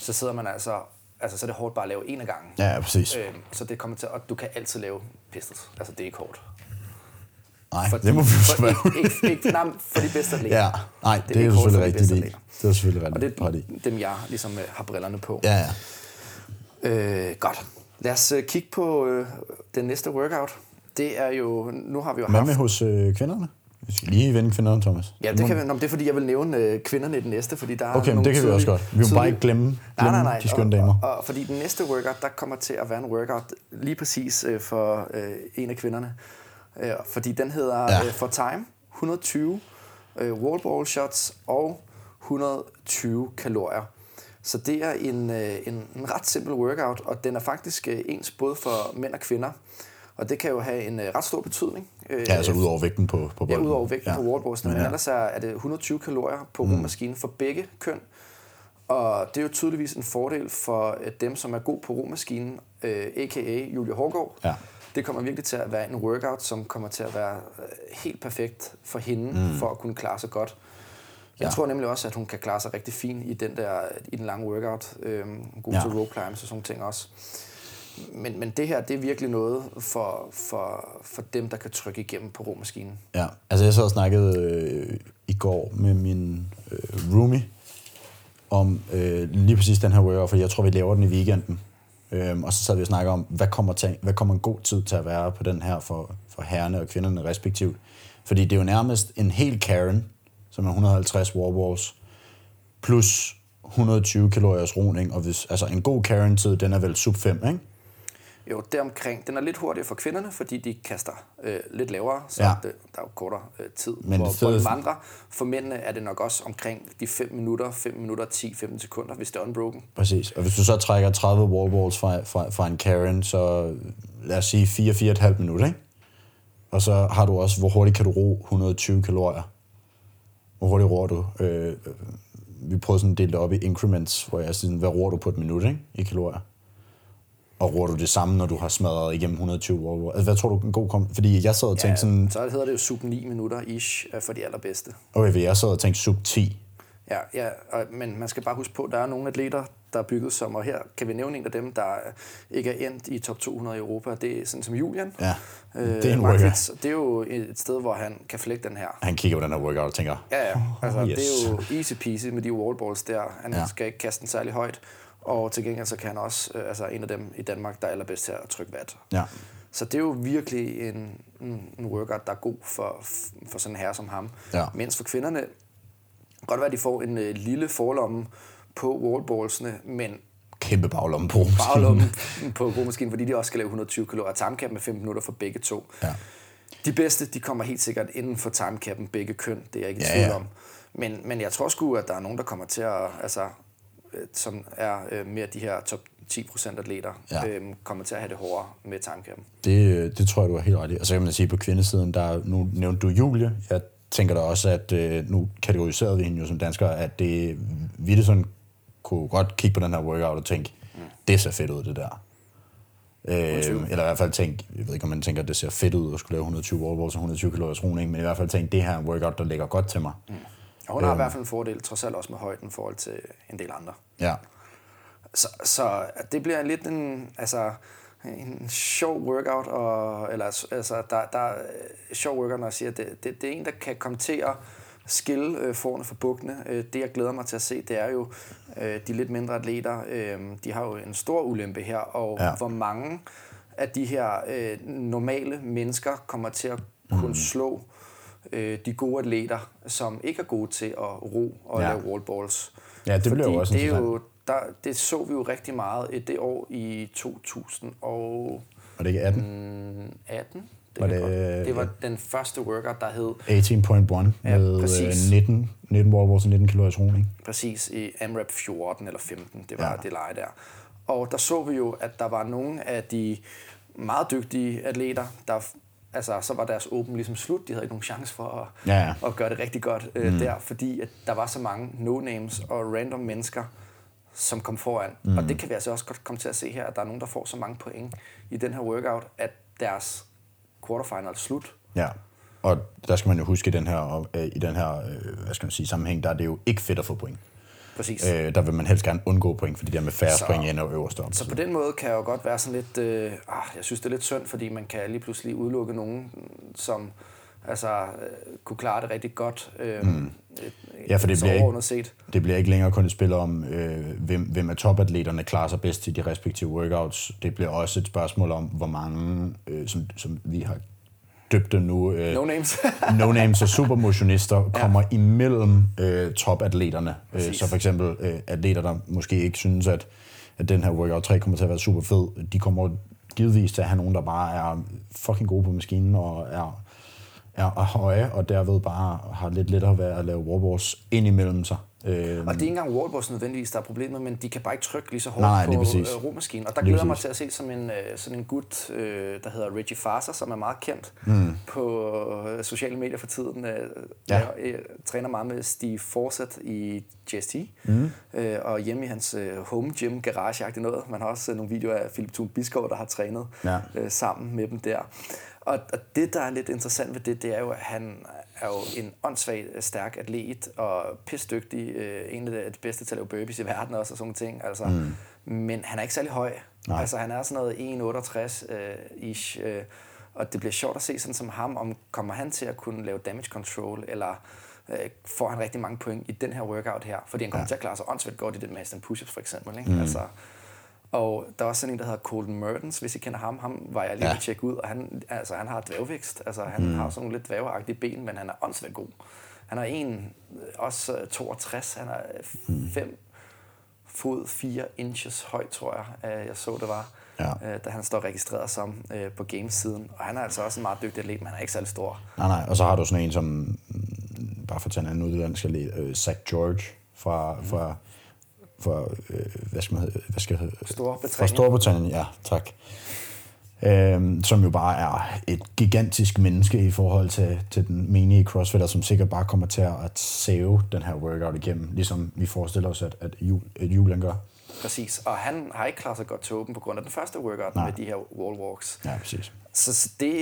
så sidder man altså, altså så er det hårdt bare at lave en af gangen. Ja, ja, præcis. Øh, så det kommer til, og du kan altid lave pistols. Altså det er ikke hårdt. Nej, For det må vi jo så for, ikke, ikke, ikke, nej, for de bedste atleter. Ja, nej, det, det er ikke jo selvfølgelig de rigtigt i. atleter. Det er selvfølgelig Og rigtigt det ret i. er dem, jeg ligesom øh, har brillerne på. Ja, ja. Øh, godt. Lad os øh, kigge på øh, den næste workout. Det er jo, nu har vi jo Hvad haft... med hos øh, kvinderne? Vi skal lige vende kvinderne, Thomas. Ja, det, kan vi, nå, det er fordi, jeg vil nævne øh, kvinderne i den næste, fordi der er Okay, men nogle det kan vi også godt. Vi må bare ikke glemme, Nej, glemme nej, nej. de skønne og, damer. Og, og, fordi den næste workout, der kommer til at være en workout lige præcis øh, for øh, en af kvinderne. Øh, fordi den hedder Ja. ja. øh, For Time, 120 øh, wall ball shots og 120 kalorier. Så det er en, øh, en, en ret simpel workout, og den er faktisk øh, ens både for mænd og kvinder. Og det kan jo have en øh, ret stor betydning. Øh, Ja, altså ud over vægten på, på Ja, bolden. ud over vægten ja. på wallballsene, men ja. ellers er, er det 120 kalorier på mm. maskinen for begge køn. Og det er jo tydeligvis en fordel for øh, dem, som er god på romaskinen, øh, a.k.a. Julie Hårgaard. Ja. Det kommer virkelig til at være en workout, som kommer til at være øh, helt perfekt for hende, mm. for at kunne klare sig godt. Jeg Ja. tror nemlig også, at hun kan klare sig rigtig fint i den der i den lange workout. Øhm, god ja. Til rope climbs og sådan ting også. Men, men det her, det er virkelig noget for, for, for dem, der kan trykke igennem på romaskinen. Ja, altså jeg sad og snakkede øh, i går med min øh, roomie om øh, lige præcis den her workout, for jeg tror, vi laver den i weekenden. Øhm, og så sad vi og snakkede om, hvad kommer, til, hvad kommer en god tid til at være på den her for, for herrene og kvinderne respektivt. Fordi det er jo nærmest en hel Karen, som er 150 war balls, plus 120 kaloriers roning, og hvis, altså en god Karen-tid, den er vel sub 5, ikke? Jo, deromkring. Den er lidt hurtigere for kvinderne, fordi de kaster øh, lidt lavere, så Ja. det, der er jo kortere øh, tid, Men hvor bolden vandrer. For mændene er det nok også omkring de 5 minutter, 5 minutter, 10-15 sekunder, hvis det er unbroken. Præcis. Og hvis du så trækker 30 wall balls fra, fra, fra en Karen, så lad os sige 4-4,5 minutter, ikke? Og så har du også, hvor hurtigt kan du ro 120 kalorier? Hvor hurtigt roer du? Øh, øh, vi prøvede sådan at dele det op i increments, hvor jeg siger, hvad roer du på et minut, ikke? I kalorier. Og roer du det samme, når du har smadret igennem 120 wall balls? Altså, hvad tror du en god kom? Fordi jeg sad og tænkte sådan, så hedder det jo sub 9 minutter ish øh, for de allerbedste. okay, for jeg sad og tænkte sub 10. Ja, ja og, men man skal bare huske på, at der er nogle atleter, der er bygget som, og her kan vi nævne en af dem, der ikke er endt i top 200 i Europa. Det er sådan som Julian. Ja, Øh, det er en Markvits. workout. Det er jo et sted, hvor han kan flække den her. Han kigger på den her workout og tænker, Ja, ja. Altså, Oh, yes. Det er jo easy peasy med de wallballs der. Han ja. skal ikke kaste den særlig højt. Og til gengæld så kan han også, øh, altså en af dem i Danmark, der er allerbedst til at trykke vat. ja, Så det er jo virkelig en, en, workout, der er god for, for sådan en herre som ham. Ja. Mens for kvinderne, godt være, at de får en øh, lille forlomme på wallballsene, men kæmpe baglomme på. baglommen på romaskinen, fordi de også skal lave 120 kalorier timecap med 5 minutter for begge to. Ja. De bedste, de kommer helt sikkert inden for timecappen, begge køn, det er jeg ikke i Ja, tvivl ja. om. Men, men jeg tror sgu, at der er nogen, der kommer til at, altså, som er øh, mere de her top 10% atleter, Ja. øhm, kommer til at have det hårdere med timecappen. Det, det tror jeg, du har helt ret i. Og så kan man sige, på kvindesiden, der er- nu nævnte du Julie. Jeg tænker da også, at øh, nu kategoriserede vi hende jo som danskere, at det vi sådan kunne godt kigge på den her workout og tænke, mm. det ser fedt ud, det der. Øh, eller i hvert fald tænke, jeg ved ikke, om man tænker, at det ser fedt ud at skulle lave 120 wall balls og 120 kalorier roning, men i hvert fald tænke, det her er en workout, der ligger godt til mig. Mm. Og hun har i hvert fald en fordel, trods alt også med højden i forhold til en del andre. Ja. Så, så det bliver lidt en, altså, en sjov workout, og, eller altså, der, der er sjov workout, når jeg siger, at det, det, det er en, der kan komme til at skille øh, forne for bukkene. Øh, det, jeg glæder mig til at se, det er jo øh, de lidt mindre atleter. Øh, de har jo en stor ulempe her, og Ja. ja. hvor mange af de her øh, normale mennesker kommer til at kunne mm. slå øh, de gode atleter, som ikke er gode til at ro og Ja. ja. lave wallballs. Ja, det jo også det er jo, der, det så vi jo rigtig meget i det år i 2018. Var det ikke 18? Det, Var det, godt. øh, det var den første workout, der hed 18.1 Ja, med præcis. øh, 19, 19 wall balls og 19 kalorier roning. præcis i AMRAP 14 eller 15. Det var Ja. ja. det leje der. Og der så vi jo, at der var nogle af de meget dygtige atleter, der altså, så var deres åben ligesom slut. De havde ikke nogen chance for at, Ja, at gøre det rigtig godt øh, mm. der, fordi at der var så mange no-names og random mennesker, som kom foran. Mm. Og det kan vi altså også godt komme til at se her, at der er nogen, der får så mange point i den her workout, at deres quarterfinal er slut. Ja, og der skal man jo huske i den her, øh, i den her øh, hvad skal man sige, sammenhæng, der er det jo ikke fedt at få point. Præcis. Øh, der vil man helst gerne undgå point, fordi der med færre Så- point ender øverst op. Så på den måde kan jeg jo godt være sådan lidt... Øh, ah, jeg synes, det er lidt synd, fordi man kan lige pludselig udelukke nogen, som altså, øh, kunne klare det rigtig godt. Øh, mm. Ja, for det bliver ikke- set. Det bliver ikke længere kun et spil om, øh, hvem, hvem af topatleterne klarer sig bedst til de respektive workouts. Det bliver også et spørgsmål om, hvor mange, øh, som, som vi har døbt det nu, øh, No names. no-names og supermotionister kommer imellem øh, topatleterne. Øh, så for eksempel øh, atleter, der måske ikke synes, at, at den her workout 3 kommer til at være super fed, de kommer givetvis til at have nogen, der bare er fucking gode på maskinen og er, er, høje, og derved bare har lidt lettere ved at lave warballs ind imellem sig. Øh, Og det er ikke engang wallballs nødvendigvis, der er problemet, men de kan bare ikke trykke lige så hårdt Nej, på øh, romaskinen. Og der glæder jeg mig til at se som en, øh, sådan en gut, øh, der hedder Reggie Farser, som er meget kendt mm. på øh, sociale medier for tiden. Øh, Ja. ja. øh, træner meget med Steve Forsett i JST, mm. øh, og hjemme i hans øh, home gym, garage noget. Man har også øh, nogle videoer af Philip Thun Biskov, der har trænet Ja. øh, sammen med dem der. Og, og det, der er lidt interessant ved det, det er jo, at han er jo en åndssvagt stærk atlet og pisdygtig. Øh, en af de bedste til at lave burpees i verden også og sådan ting. Altså, mm. Men han er ikke særlig høj. Nej. Altså, han er sådan noget 1,68 øh, ish. Øh, og det bliver sjovt at se sådan som ham, om kommer han til at kunne lave damage control, eller øh, får han rigtig mange point i den her workout her. Fordi han kommer ja. til at klare sig åndssvagt godt i den med push-ups for eksempel. Ikke? Mm. Altså, og der er også sådan en, der hedder Colton Mertens, hvis I kender ham. Ham var jeg lige Ja. at tjekke ud, og han, altså, han har dværgvækst. Altså, han mm. har sådan nogle lidt dværgeagtige ben, men han er åndssvagt god. Han er en, også øh, 62, han er 5 fod 4 inches høj, tror jeg, øh, jeg så det var, Ja. øh, da han står registreret som øh, på gamesiden. Og han er altså også en meget dygtig atlet, men han er ikke særlig stor. Nej, nej. Og så har du sådan en som, mm, bare for at tage en anden udlandsk atlet, øh, Zach George fra, Mm. fra, fra øh, hvad skal man hedde? Hvad skal hedde? Storbritannien. Fra Storbritannien, ja, tak. Øhm, som jo bare er et gigantisk menneske i forhold til, til den menige crossfitter, som sikkert bare kommer til at save den her workout igennem, ligesom vi forestiller os, at, at, Ju- at Julian gør. Præcis. Og han har ikke klaret sig godt til åben på grund af den første workout Nej. med de her wall walks. Ja, præcis. Så så det,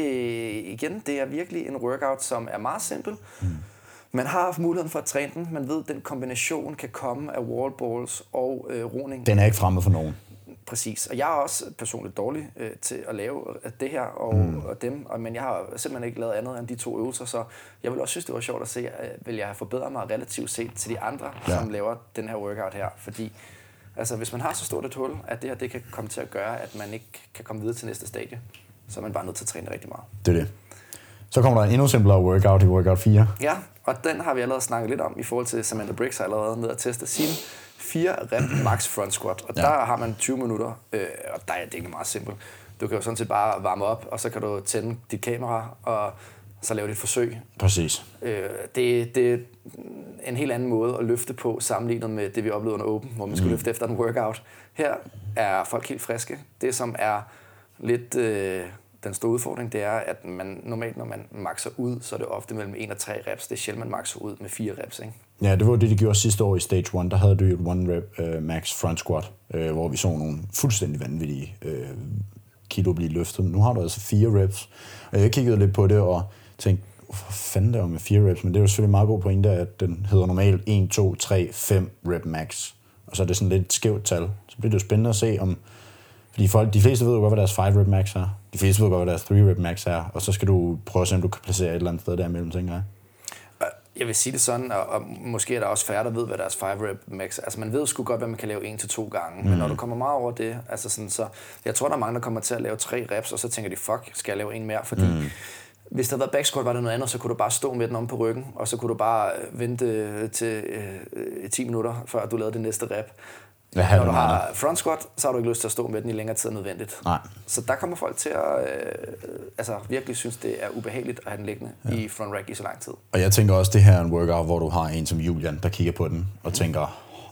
igen, det er virkelig en workout, som er meget simpel. Mm. Man har haft muligheden for at træne den. Man ved, at den kombination kan komme af wall balls og øh, roning. Den er ikke fremmed for nogen. Præcis. Og jeg er også personligt dårlig øh, til at lave øh, det her og, mm. og dem, og, men jeg har simpelthen ikke lavet andet end de to øvelser, så jeg vil også synes, det var sjovt at se, øh, vil jeg have forbedret mig relativt set til de andre, ja. som laver den her workout her, fordi altså, hvis man har så stort et hul, at det her det kan komme til at gøre, at man ikke kan komme videre til næste stadie, så er man bare nødt til at træne rigtig meget. Det er det. Så kommer der en endnu simplere workout i workout 4. Ja, og den har vi allerede snakket lidt om i forhold til Samantha Briggs har allerede ned at teste sin 4 rep max front squat. Og Ja. der har man 20 minutter, øh, og der er det egentlig meget simpelt. Du kan jo sådan set bare varme op, og så kan du tænde dit kamera, og så lave dit forsøg. Præcis. Øh, det, det er en helt anden måde at løfte på, sammenlignet med det, vi oplevede under Open, hvor man skulle mm. løfte efter en workout. Her er folk helt friske. Det, som er lidt øh, den store udfordring, det er, at man normalt, når man makser ud, så er det ofte mellem 1 og 3 reps. Det er sjældent, man makser ud med 4 reps. Ikke? Ja, det var det, de gjorde sidste år i Stage 1. Der havde du jo et one rep uh, max front squat, uh, hvor vi så nogle fuldstændig vanvittige uh, kilo blive løftet. Nu har du altså fire reps. Og jeg kiggede lidt på det og tænkte, hvor fanden der med fire reps? Men det er jo selvfølgelig meget god pointe, at den hedder normalt 1, 2, 3, 5 rep max. Og så er det sådan lidt skævt tal. Så bliver det jo spændende at se, om fordi folk, de fleste ved jo godt, hvad deres 5 rep max er. De fleste ved godt, hvad deres 3 rep max er. Og så skal du prøve at se, om du kan placere et eller andet sted derimellem, tænker jeg. Jeg vil sige det sådan, og, og måske er der også færre, der ved, hvad deres 5 rep max Altså man ved sgu godt, hvad man kan lave en til to gange, mm. men når du kommer meget over det, altså sådan, så jeg tror, der er mange, der kommer til at lave tre reps, og så tænker de, fuck, skal jeg lave en mere? Fordi mm. hvis der havde været back squat, var det noget andet, så kunne du bare stå med den om på ryggen, og så kunne du bare øh, vente til øh, 10 minutter, før du lavede det næste rep. Ja, Når du har front squat, så har du ikke lyst til at stå med den i længere tid end nødvendigt. Nej. Så der kommer folk til at øh, altså, virkelig synes, det er ubehageligt at have den liggende ja. i front rack i så lang tid. Og jeg tænker også, det her er en workout, hvor du har en som Julian, der kigger på den og tænker,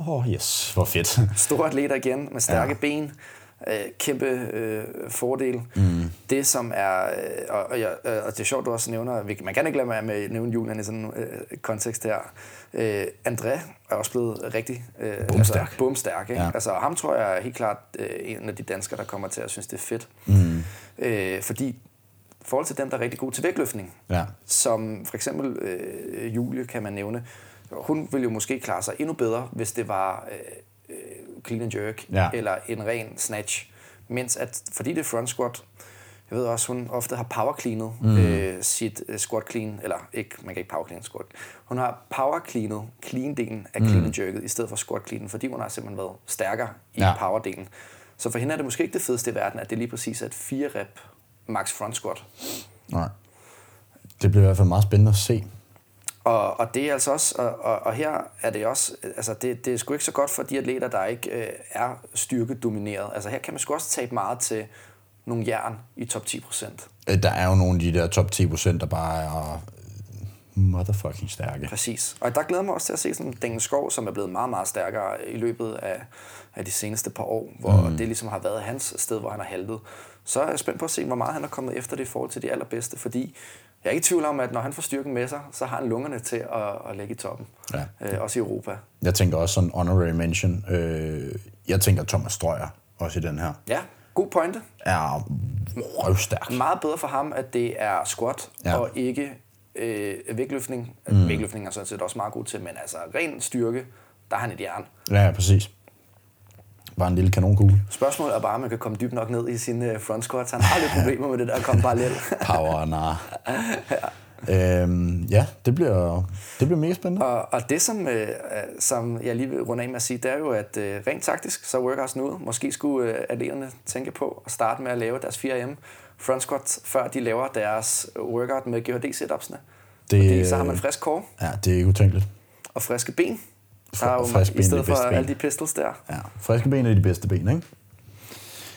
åh oh, yes, hvor fedt. Store atleter igen, med stærke ja. ben, øh, kæmpe øh, fordel. Mm. Det som er, øh, og, og, øh, og det er sjovt, du også nævner, man kan ikke lade være med at nævne Julian i sådan en øh, kontekst her. Øh, André er også blevet rigtig øh, Bumstærk. Altså, bumstærk ikke? Ja. Altså, ham tror jeg er helt klart øh, en af de danskere, der kommer til at synes, det er fedt. Mm. Øh, fordi i forhold til dem, der er rigtig gode til vægtløftning, Ja. som for eksempel øh, Julie kan man nævne, hun ville jo måske klare sig endnu bedre, hvis det var øh, øh, clean and jerk, Ja. eller en ren snatch. Mens at, fordi det er front squat, jeg ved også, hun ofte har power cleanet mm. øh, sit øh, squat clean, eller ikke, man kan ikke power clean squat. Hun har power cleanet clean-delen af clean and jerket, i stedet for squat cleanen, fordi hun har simpelthen været stærkere i ja. power-delen. Så for hende er det måske ikke det fedeste i verden, at det lige præcis er et 4 rep max front squat. Nej. Det bliver i hvert fald meget spændende at se. Og, og det er altså også, og, og, og her er det også, altså det, det er sgu ikke så godt for de atleter, der ikke øh, er styrkedomineret. Altså her kan man sgu også tabe meget til nogle jern i top 10 procent. Øh, Der er jo nogle af de der top 10 procent, der bare er øh, motherfucking stærke. Præcis. Og der glæder mig også til at se sådan Daniel Skov, som er blevet meget, meget stærkere i løbet af, af de seneste par år, hvor mm. det ligesom har været hans sted, hvor han har haltet. Så er jeg spændt på at se, hvor meget han er kommet efter det i forhold til de allerbedste, fordi jeg er ikke i tvivl om, at når han får styrken med sig, så har han lungerne til at, at lægge i toppen. Ja. Øh, også i Europa. Jeg tænker også sådan honorary mention. Øh, jeg tænker Thomas Strøger også i den her. Ja, god pointe. Er røvstærk. Meget bedre for ham, at det er squat ja. og ikke øh, vægtløftning. Mm. Vægtløftning er sådan set også meget god til, men altså ren styrke, der er han et jern. Ja, præcis. Bare en lille kanonkugle. Spørgsmålet er bare, om man kan komme dybt nok ned i sine øh, front squats. Han har lidt problemer med det der at komme parallel. Power, nar. ja. Øhm, ja, det bliver, det bliver mega spændende. Og, og det, som, øh, som jeg lige vil runde af med at sige, det er jo, at øh, rent taktisk, så workouts nu. Måske skulle øh, atleterne tænke på at starte med at lave deres 4M front squat, før de laver deres workout med GHD setupsene. Det, Fordi så har man frisk core. Ja, det er ikke utænkeligt. Og friske ben. Der er jo friske ben, I stedet for alle de pistols der. Ja, friske ben er de bedste ben, ikke?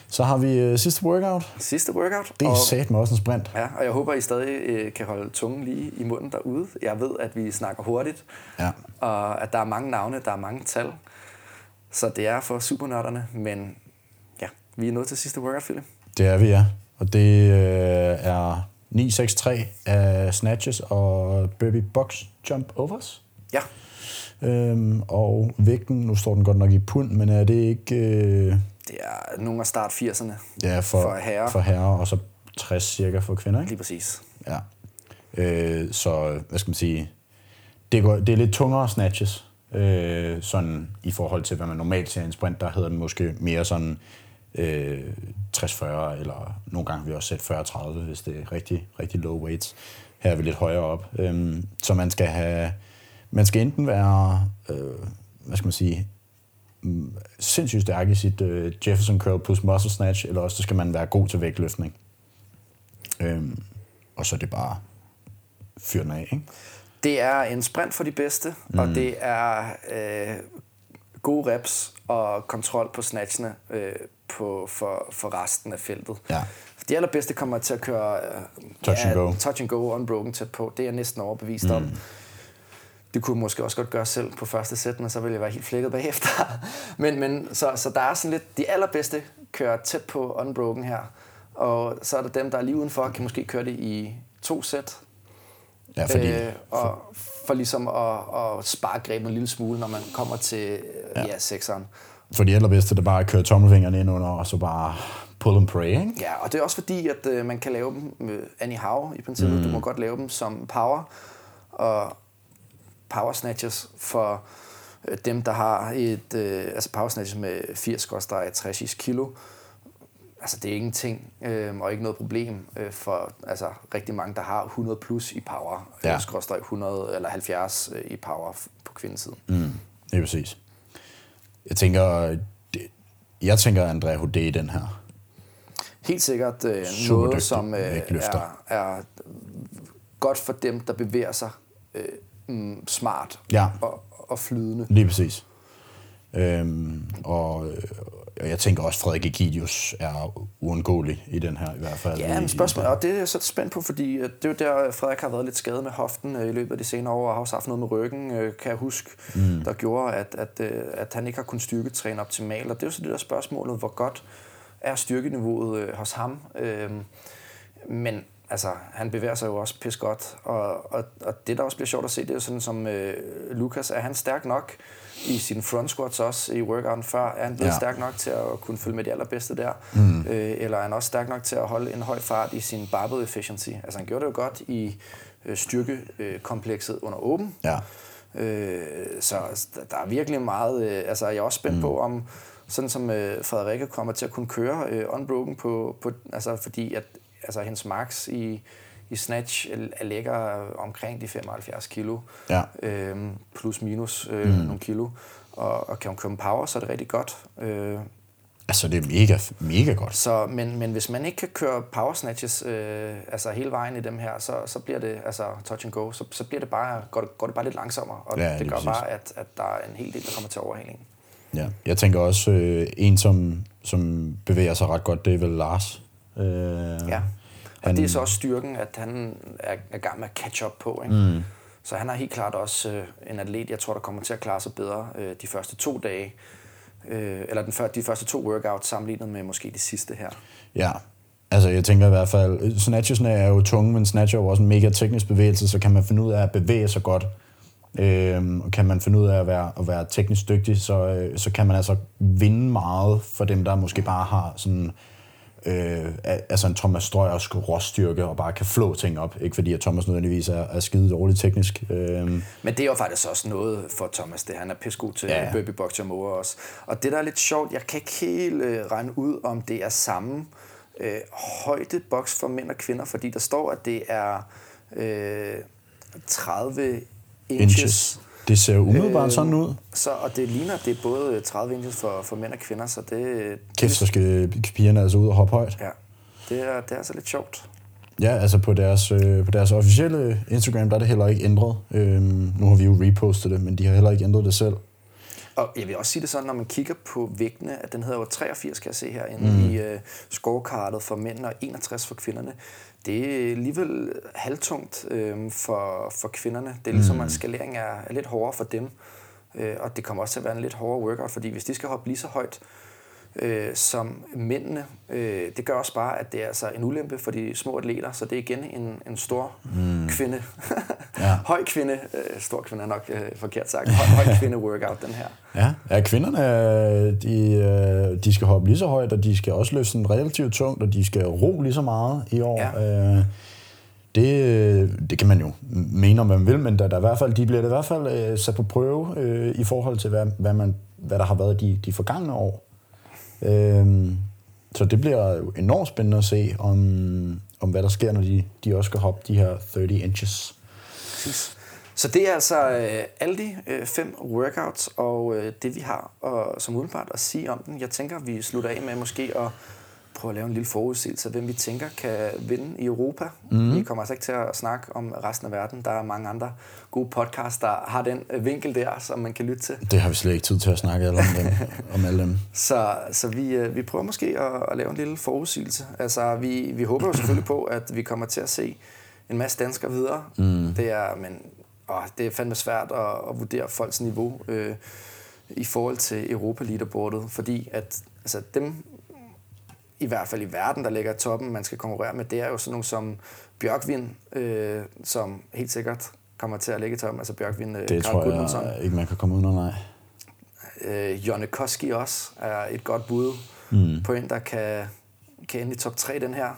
Så har vi uh, sidste workout. Sidste workout. Det er sat med også en sprint. Ja, og jeg håber, I stadig uh, kan holde tungen lige i munden derude. Jeg ved, at vi snakker hurtigt, ja. og at der er mange navne, der er mange tal. Så det er for supernørderne, men ja, vi er nået til sidste workout, Philip. Det er vi, ja. Og det uh, er 963 af snatches og burpee box jump overs. Ja. Øhm, og vægten, nu står den godt nok i pund, men er det ikke... Øh, det er nogle af start 80'erne ja, for, for herrer. For herrer, og så 60 cirka for kvinder, ikke? Lige præcis. Ja. Øh, så, hvad skal man sige, det, går, det er lidt tungere snatches, øh, sådan i forhold til, hvad man normalt ser i en sprint, der hedder den måske mere sådan øh, 60-40, eller nogle gange vi også set 40-30, hvis det er rigtig, rigtig low weights. Her er vi lidt højere op. Øh, så man skal have, man skal enten være, øh, hvad skal man sige, sindssygt stærk i sit uh, Jefferson curl plus muscle snatch, eller også så skal man være god til vægtløftning. Øhm, og så er det bare fyr den af, ikke? Det er en sprint for de bedste, mm. og det er øh, gode reps og kontrol på snatchene øh, på, for, for resten af feltet. Ja. De allerbedste kommer til at køre øh, touch, ja, and go. touch and go, unbroken tæt på. Det er jeg næsten overbevist mm. om. Det kunne måske også godt gøre selv på første sæt, men så ville jeg være helt flækket bagefter. men, men så, så der er sådan lidt, de allerbedste kører tæt på unbroken her. Og så er der dem, der er lige udenfor, kan måske køre det i to sæt. Ja, fordi... Øh, og for ligesom at, at spare grebet en lille smule, når man kommer til ja. ja, sekseren. For de allerbedste, der bare kører tommelfingrene ind under, og så bare pull and pray, ikke? Ja, og det er også fordi, at øh, man kan lave dem med anyhow i princippet. Mm. Du må godt lave dem som power. Og power snatches for øh, dem, der har et øh, altså power snatches med 80-60 kilo. Altså det er ingenting, øh, og ikke noget problem øh, for altså, rigtig mange, der har 100 plus i power, ja. 100 eller 70 øh, i power på kvindesiden. Mm, det er præcis. Jeg tænker, det, jeg tænker Andrea Hode den her. Helt sikkert øh, noget, som øh, er, er godt for dem, der bevæger sig øh, mm, smart ja. og, og flydende. Lige præcis. Øhm, og, og jeg tænker også, at Frederik Egidius er uundgåelig i den her i hvert fald. Ja, men spørgsmål, og det er jeg så spændt på, fordi det er jo der, Frederik har været lidt skadet med hoften øh, i løbet af de senere år, og har også haft noget med ryggen, øh, kan jeg huske, mm. der gjorde, at, at, øh, at han ikke har kunnet styrketræne optimalt. Og det er jo så det der spørgsmålet, hvor godt er styrkeniveauet hos ham. Øhm, men altså, han bevæger sig jo også pis godt, og, og, og det, der også bliver sjovt at se, det er jo sådan som øh, Lukas, er han stærk nok i sine front squats også i workouten før? Er han blevet ja. stærk nok til at kunne følge med de allerbedste der? Mm. Øh, eller er han også stærk nok til at holde en høj fart i sin barbell efficiency? Altså, han gjorde det jo godt i øh, styrkekomplekset under åben. Ja. Øh, så der er virkelig meget... Øh, altså, jeg er også spændt mm. på, om sådan som øh, Frederikke kommer til at kunne køre øh, unbroken på, på altså fordi at altså hendes max i, i snatch ligger omkring de 75 kilo, ja. øhm, plus minus øh, mm. nogle kilo. Og, og kan hun køre power, så er det rigtig godt. Øh, altså, det er mega, mega godt. Så, men, men hvis man ikke kan køre power snatches øh, altså hele vejen i dem her, så, så bliver det, altså touch and go, så, så bliver det bare, går, det, går det bare lidt langsommere, og ja, det gør præcis. bare, at, at der er en hel del, der kommer til overhalingen. Ja, jeg tænker også, øh, en som, som bevæger sig ret godt, det er vel Lars. Øh, ja. Og han, det er så også styrken, at han er, er gang med at catch up på. Ikke? Mm. så han er helt klart også øh, en atlet, jeg tror, der kommer til at klare sig bedre øh, de første to dage, øh, eller den før, de første to workouts sammenlignet med måske de sidste her. Ja, altså jeg tænker i hvert fald, snatchesne er jo tunge, men snatch er jo også en mega teknisk bevægelse, så kan man finde ud af at bevæge sig godt. Øhm, og kan man finde ud af at være, at være teknisk dygtig, så, øh, så kan man altså vinde meget for dem, der måske bare har sådan øh, altså en Thomas Strøjersk råstyrke og bare kan flå ting op. Ikke fordi at Thomas nødvendigvis er, er skide dårligt teknisk. Øh. Men det er jo faktisk også noget for Thomas, det han er pissegod til ja. Burpee Box og også. Og det der er lidt sjovt, jeg kan ikke helt øh, regne ud, om det er samme øh, højdeboks for mænd og kvinder, fordi der står, at det er øh, 30 inches. inches. Det ser umiddelbart øh, sådan ud. Så, og det ligner, det er både 30 inches for, for mænd og kvinder, så det... Kæft, så skal pigerne altså ud og hoppe højt. Ja, det er, det er altså lidt sjovt. Ja, altså på deres, øh, på deres officielle Instagram, der er det heller ikke ændret. Øhm, nu har vi jo repostet det, men de har heller ikke ændret det selv. Og jeg vil også sige det sådan, når man kigger på vægtene, at den hedder jo 83, kan jeg se herinde mm. i uh, scorekartet for mændene og 61 for kvinderne det er alligevel halvtungt øh, for, for kvinderne. Det er ligesom, mm. at skalering er, er lidt hårdere for dem. Øh, og det kommer også til at være en lidt hårdere workout, fordi hvis de skal hoppe lige så højt, øh, som mændene. Øh, det gør også bare, at det er altså en ulempe for de små atleter, så det er igen en, en stor mm. kvinde. ja. høj kvinde, øh, stor kvinde er nok øh, forkert sagt, høj, høj kvinde workout, den her. Ja, ja kvinderne, de, øh, de skal hoppe lige så højt, og de skal også løfte sådan relativt tungt, og de skal ro lige så meget i år. Ja. Øh, det, det kan man jo mene, om man vil, men der, der i hvert fald, de bliver i hvert fald øh, sat på prøve øh, i forhold til, hvad, hvad, man, hvad der har været de, de forgangne år. Øhm, så det bliver jo enormt spændende at se, om, om hvad der sker, når de, de også skal hoppe de her 30 inches. Præcis. Så det er altså øh, alle de øh, fem workouts, og øh, det vi har og, som udenbart at sige om den. Jeg tænker, vi slutter af med måske at prøve at lave en lille forudsigelse af, hvem vi tænker kan vinde i Europa. Mm. Vi kommer altså ikke til at snakke om resten af verden. Der er mange andre gode podcasts, der har den øh, vinkel der, som man kan lytte til. Det har vi slet ikke tid til at snakke om, dem, om alle dem. Så, så vi, øh, vi prøver måske at, at lave en lille forudsigelse. Altså, vi, vi håber jo selvfølgelig på, at vi kommer til at se en masse danskere videre. Mm. Det er, men åh, det er fandme svært at, at vurdere folks niveau øh, i forhold til Europa leaderboardet, fordi at altså, dem, i hvert fald i verden, der ligger i toppen, man skal konkurrere med, det er jo sådan nogle som Bjørkvin, øh, som helt sikkert kommer til at ligge i toppen. Altså Bjørkvin, øh, Det tror Gudmundsson. jeg ikke, man kan komme under, nej. Øh, Jonne Koski også er et godt bud mm. på en, der kan, kan ende i top 3 den her.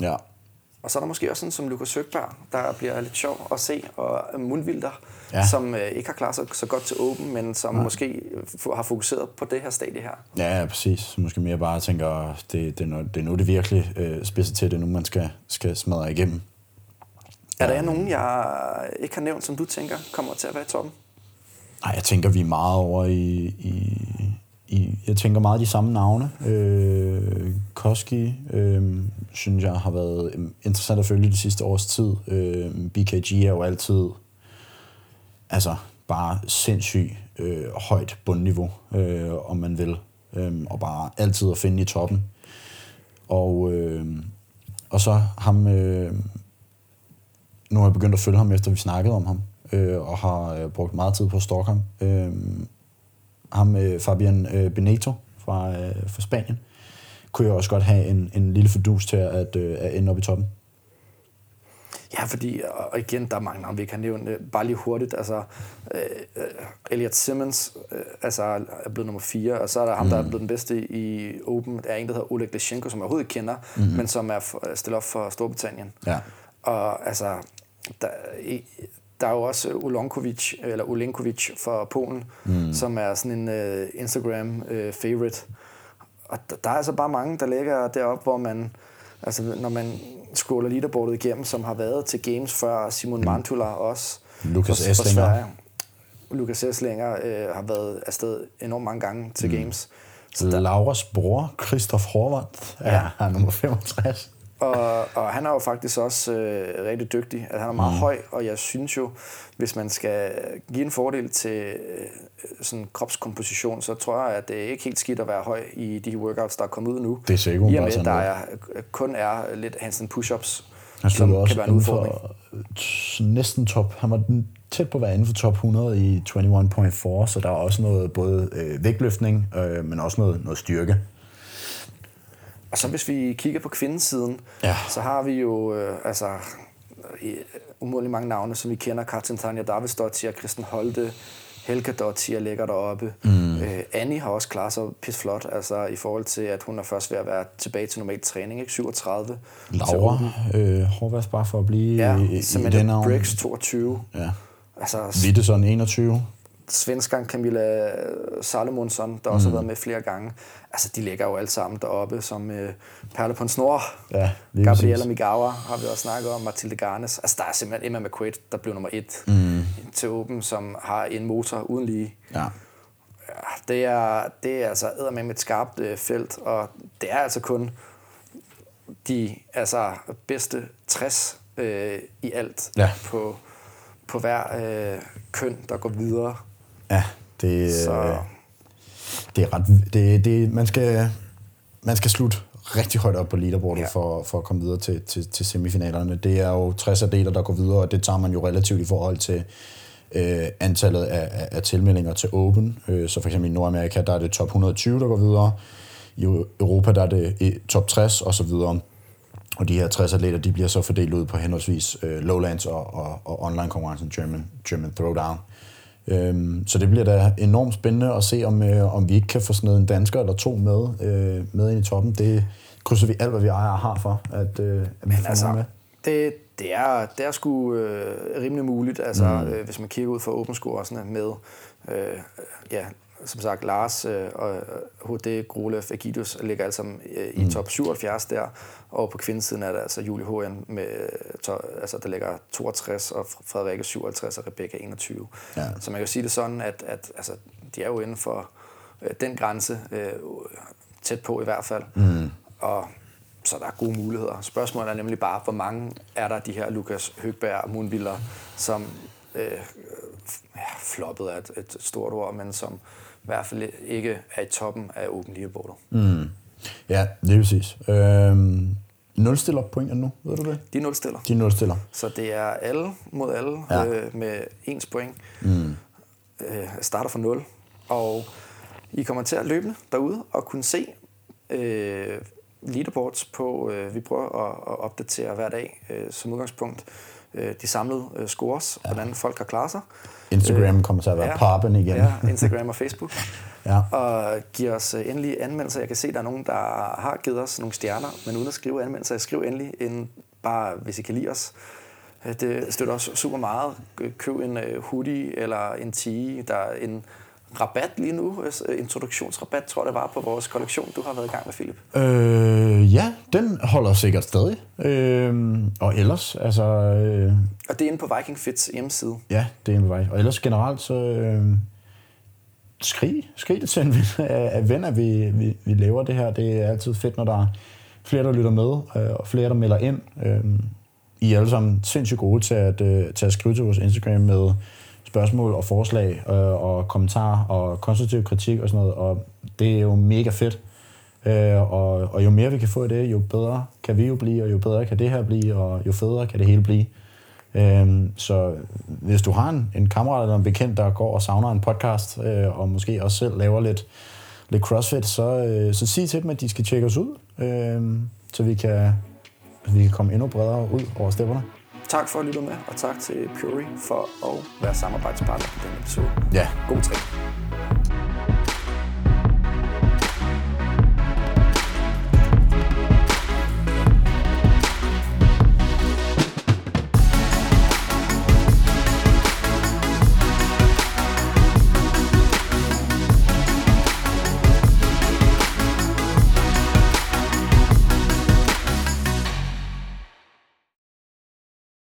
Ja. Og så er der måske også sådan som Lukas Søgberg, der bliver lidt sjov at se, og Mundvilder, ja. som øh, ikke har klaret sig så godt til Open, men som Nej. måske har fokuseret på det her stadie her. Ja, ja præcis. Måske mere bare tænker, det, det, er, nu, det er nu, det virkelig øh, spidser til, det nu, man skal, skal smadre igennem. Er der ja. nogen, jeg ikke har nævnt, som du tænker kommer til at være i toppen? Nej, jeg tænker, vi er meget over i, i, i jeg tænker meget de samme navne. Øh, Koski, øh, synes jeg har været øh, interessant at følge det sidste års tid. Øh, BKG er jo altid altså bare sindssygt øh, højt bundniveau, øh, om man vil. Øh, og bare altid at finde i toppen. Og, øh, og så ham... Øh, nu har jeg begyndt at følge ham, efter vi snakkede om ham, øh, og har øh, brugt meget tid på at stalke ham. Øh, ham, øh, Fabian øh, Beneto fra, øh, fra Spanien, kunne jeg også godt have en, en lille fordus til at, øh, at ende op i toppen. Ja, fordi, og igen, der er mange navne, vi kan nævne. Bare lige hurtigt, altså, øh, Elliot Simmons øh, altså, er blevet nummer 4, og så er der ham, mm. der er blevet den bedste i Open. Der er en, der hedder Oleg Leshenko, som jeg overhovedet ikke kender, mm. men som er stillet op for Storbritannien. Ja. Og altså, der, der er jo også Ulankovic, eller Ulenkovic fra Polen, mm. som er sådan en uh, Instagram-favorite. Uh, og der, der er altså bare mange, der ligger deroppe, hvor man, altså når man scroller leaderboardet igennem, som har været til games før, Simon mm. Mantula også. Lukas Esslinger. Lukas Esslinger øh, har været afsted enormt mange gange til mm. games. Så der... Lauras bror, Christoph Horvath, er, ja. er nummer 65. Og, og han er jo faktisk også øh, rigtig dygtig. Altså, han er meget mm. høj, og jeg synes jo, hvis man skal give en fordel til øh, sådan kropskomposition, så tror jeg, at det er ikke helt skidt at være høj i de workouts, der er kommet ud nu. Det er sikkert I og med, der er, kun er lidt handstand push-ups. Han som også kan være en udfordring. for næsten top. Han var den- tæt på at være inden for top 100 i 21.4, så der er også noget både øh, vægtløftning, øh, men også noget, noget styrke. Og så hvis vi kigger på kvindesiden, Ja. så har vi jo øh, altså i, umådeligt mange navne, som vi kender. Katrin Tanja Davidsdottir, Kristen Holte, Helga Dottir ligger deroppe. Mm. Øh, Annie har også klaret sig pis flot, altså i forhold til, at hun er først ved at være tilbage til normal træning, ikke? 37. til Laura øh, Horvath bare for at blive Ja, i, i den navn. Briggs, 22. Ja. Altså, Wittesson 21. svenskeren Camilla Salomonsson, der også har været med flere gange. Altså, de ligger jo alle sammen deroppe som øh, perle på en snor. Ja, Gabriela præcis. Migawa har vi også snakket om, Mathilde Garnes. Altså, der er simpelthen Emma McQuaid, der blev nummer et mm. til Open, som har en motor uden lige. Ja. Ja, det er, det er altså med et skarpt øh, felt, og det er altså kun de altså, bedste 60 øh, i alt Ja. på, på hver øh, køn, der går videre. Ja, det, Så øh, det er ret... Det, det, man, skal, man skal slutte rigtig højt op på leaderboardet Ja. for, for at komme videre til, til, til semifinalerne. Det er jo 60 atleter, der går videre, og det tager man jo relativt i forhold til øh, antallet af, af, af tilmeldinger til Open. Øh, så for eksempel i Nordamerika, der er det top 120, der går videre. I Europa, der er det i top 60 og så videre. Og de her 60 atleter, de bliver så fordelt ud på henholdsvis øh, Lowlands og, og, og online-konkurrencen German, German Throwdown. Øhm, så det bliver da enormt spændende at se, om, øh, om vi ikke kan få sådan noget en dansker eller to med, øh, med ind i toppen. Det krydser vi alt, hvad vi ejer og har for, at, øh, at vi får altså, med. det, det, er, det er sgu øh, rimelig muligt, altså, mm. øh, hvis man kigger ud for open scoresne med, øh, ja, som sagt, Lars øh, og HD, Grolev, Agidus ligger alle sammen øh, i top 77 der, og på kvindesiden er det altså Julie Hågen, med, to, altså, der ligger 62, og Frederikke 57 og Rebecca 21. Ja. Så man kan jo sige det sådan, at, at altså, de er jo inden for øh, den grænse, øh, tæt på i hvert fald. Mm. Og så der er gode muligheder. Spørgsmålet er nemlig bare, hvor mange er der de her Lukas Høgberg og Moonviller, som øh, ja, floppet er et, et stort ord, men som hvert fald ikke er i toppen af Open Leaderboardet. Mm. Ja, det er præcis. Øhm, nulstiller pointene nu, ved du det? De er nulstiller. De nulstiller. Så det er alle mod alle Ja. ja. øh, med ens point. Mm. Øh, starter fra 0. Og I kommer til at løbende derude og kunne se øh, leaderboards på, øh, vi prøver at, at opdatere hver dag øh, som udgangspunkt øh, de samlede øh, scores, ja. hvordan folk har klaret sig. Instagram kommer til at være poppen igen. Ja, Instagram og Facebook. Ja. Og giv os øh, endelig anmeldelser. Jeg kan se, at der er nogen, der har givet os nogle stjerner, men uden at skrive anmeldelser. Skriv endelig, en, bare hvis I kan lide os. Øh, Det støtter os super meget. Køb en øh, hoodie eller en tee. Der er en rabat lige nu. øh, Introduktionsrabat, tror jeg, det var på vores kollektion, du har været i gang med, Philip. Øh, ja, den holder sikkert stadig. Øh, og ellers, altså... Øh, Og det er inde på Viking Fits hjemmeside. Ja, det er en vej. Og ellers generelt, så øh, skrig, skrig det til en ven af, af ven, at vi, vi, vi laver det her. Det er altid fedt, når der er flere, der lytter med, øh, og flere, der melder ind. Øh, I er alle sammen sindssygt gode til at, øh, til at skrive til vores Instagram med spørgsmål og forslag øh, og kommentarer og konstruktiv kritik og sådan noget, og det er jo mega fedt. Øh, og, og jo mere vi kan få af det, jo bedre kan vi jo blive, og jo bedre kan det her blive, og jo federe kan det hele blive. Øhm, så hvis du har en, en kammerat eller en bekendt, der går og savner en podcast, øh, og måske også selv laver lidt, lidt CrossFit, så, øh, så sig til dem, at de skal tjekke os ud, øh, så vi kan, vi kan komme endnu bredere ud over stepperne. Tak for at lytte med, og tak til Puri for at være samarbejdspartner på denne episode. Ja, God træning.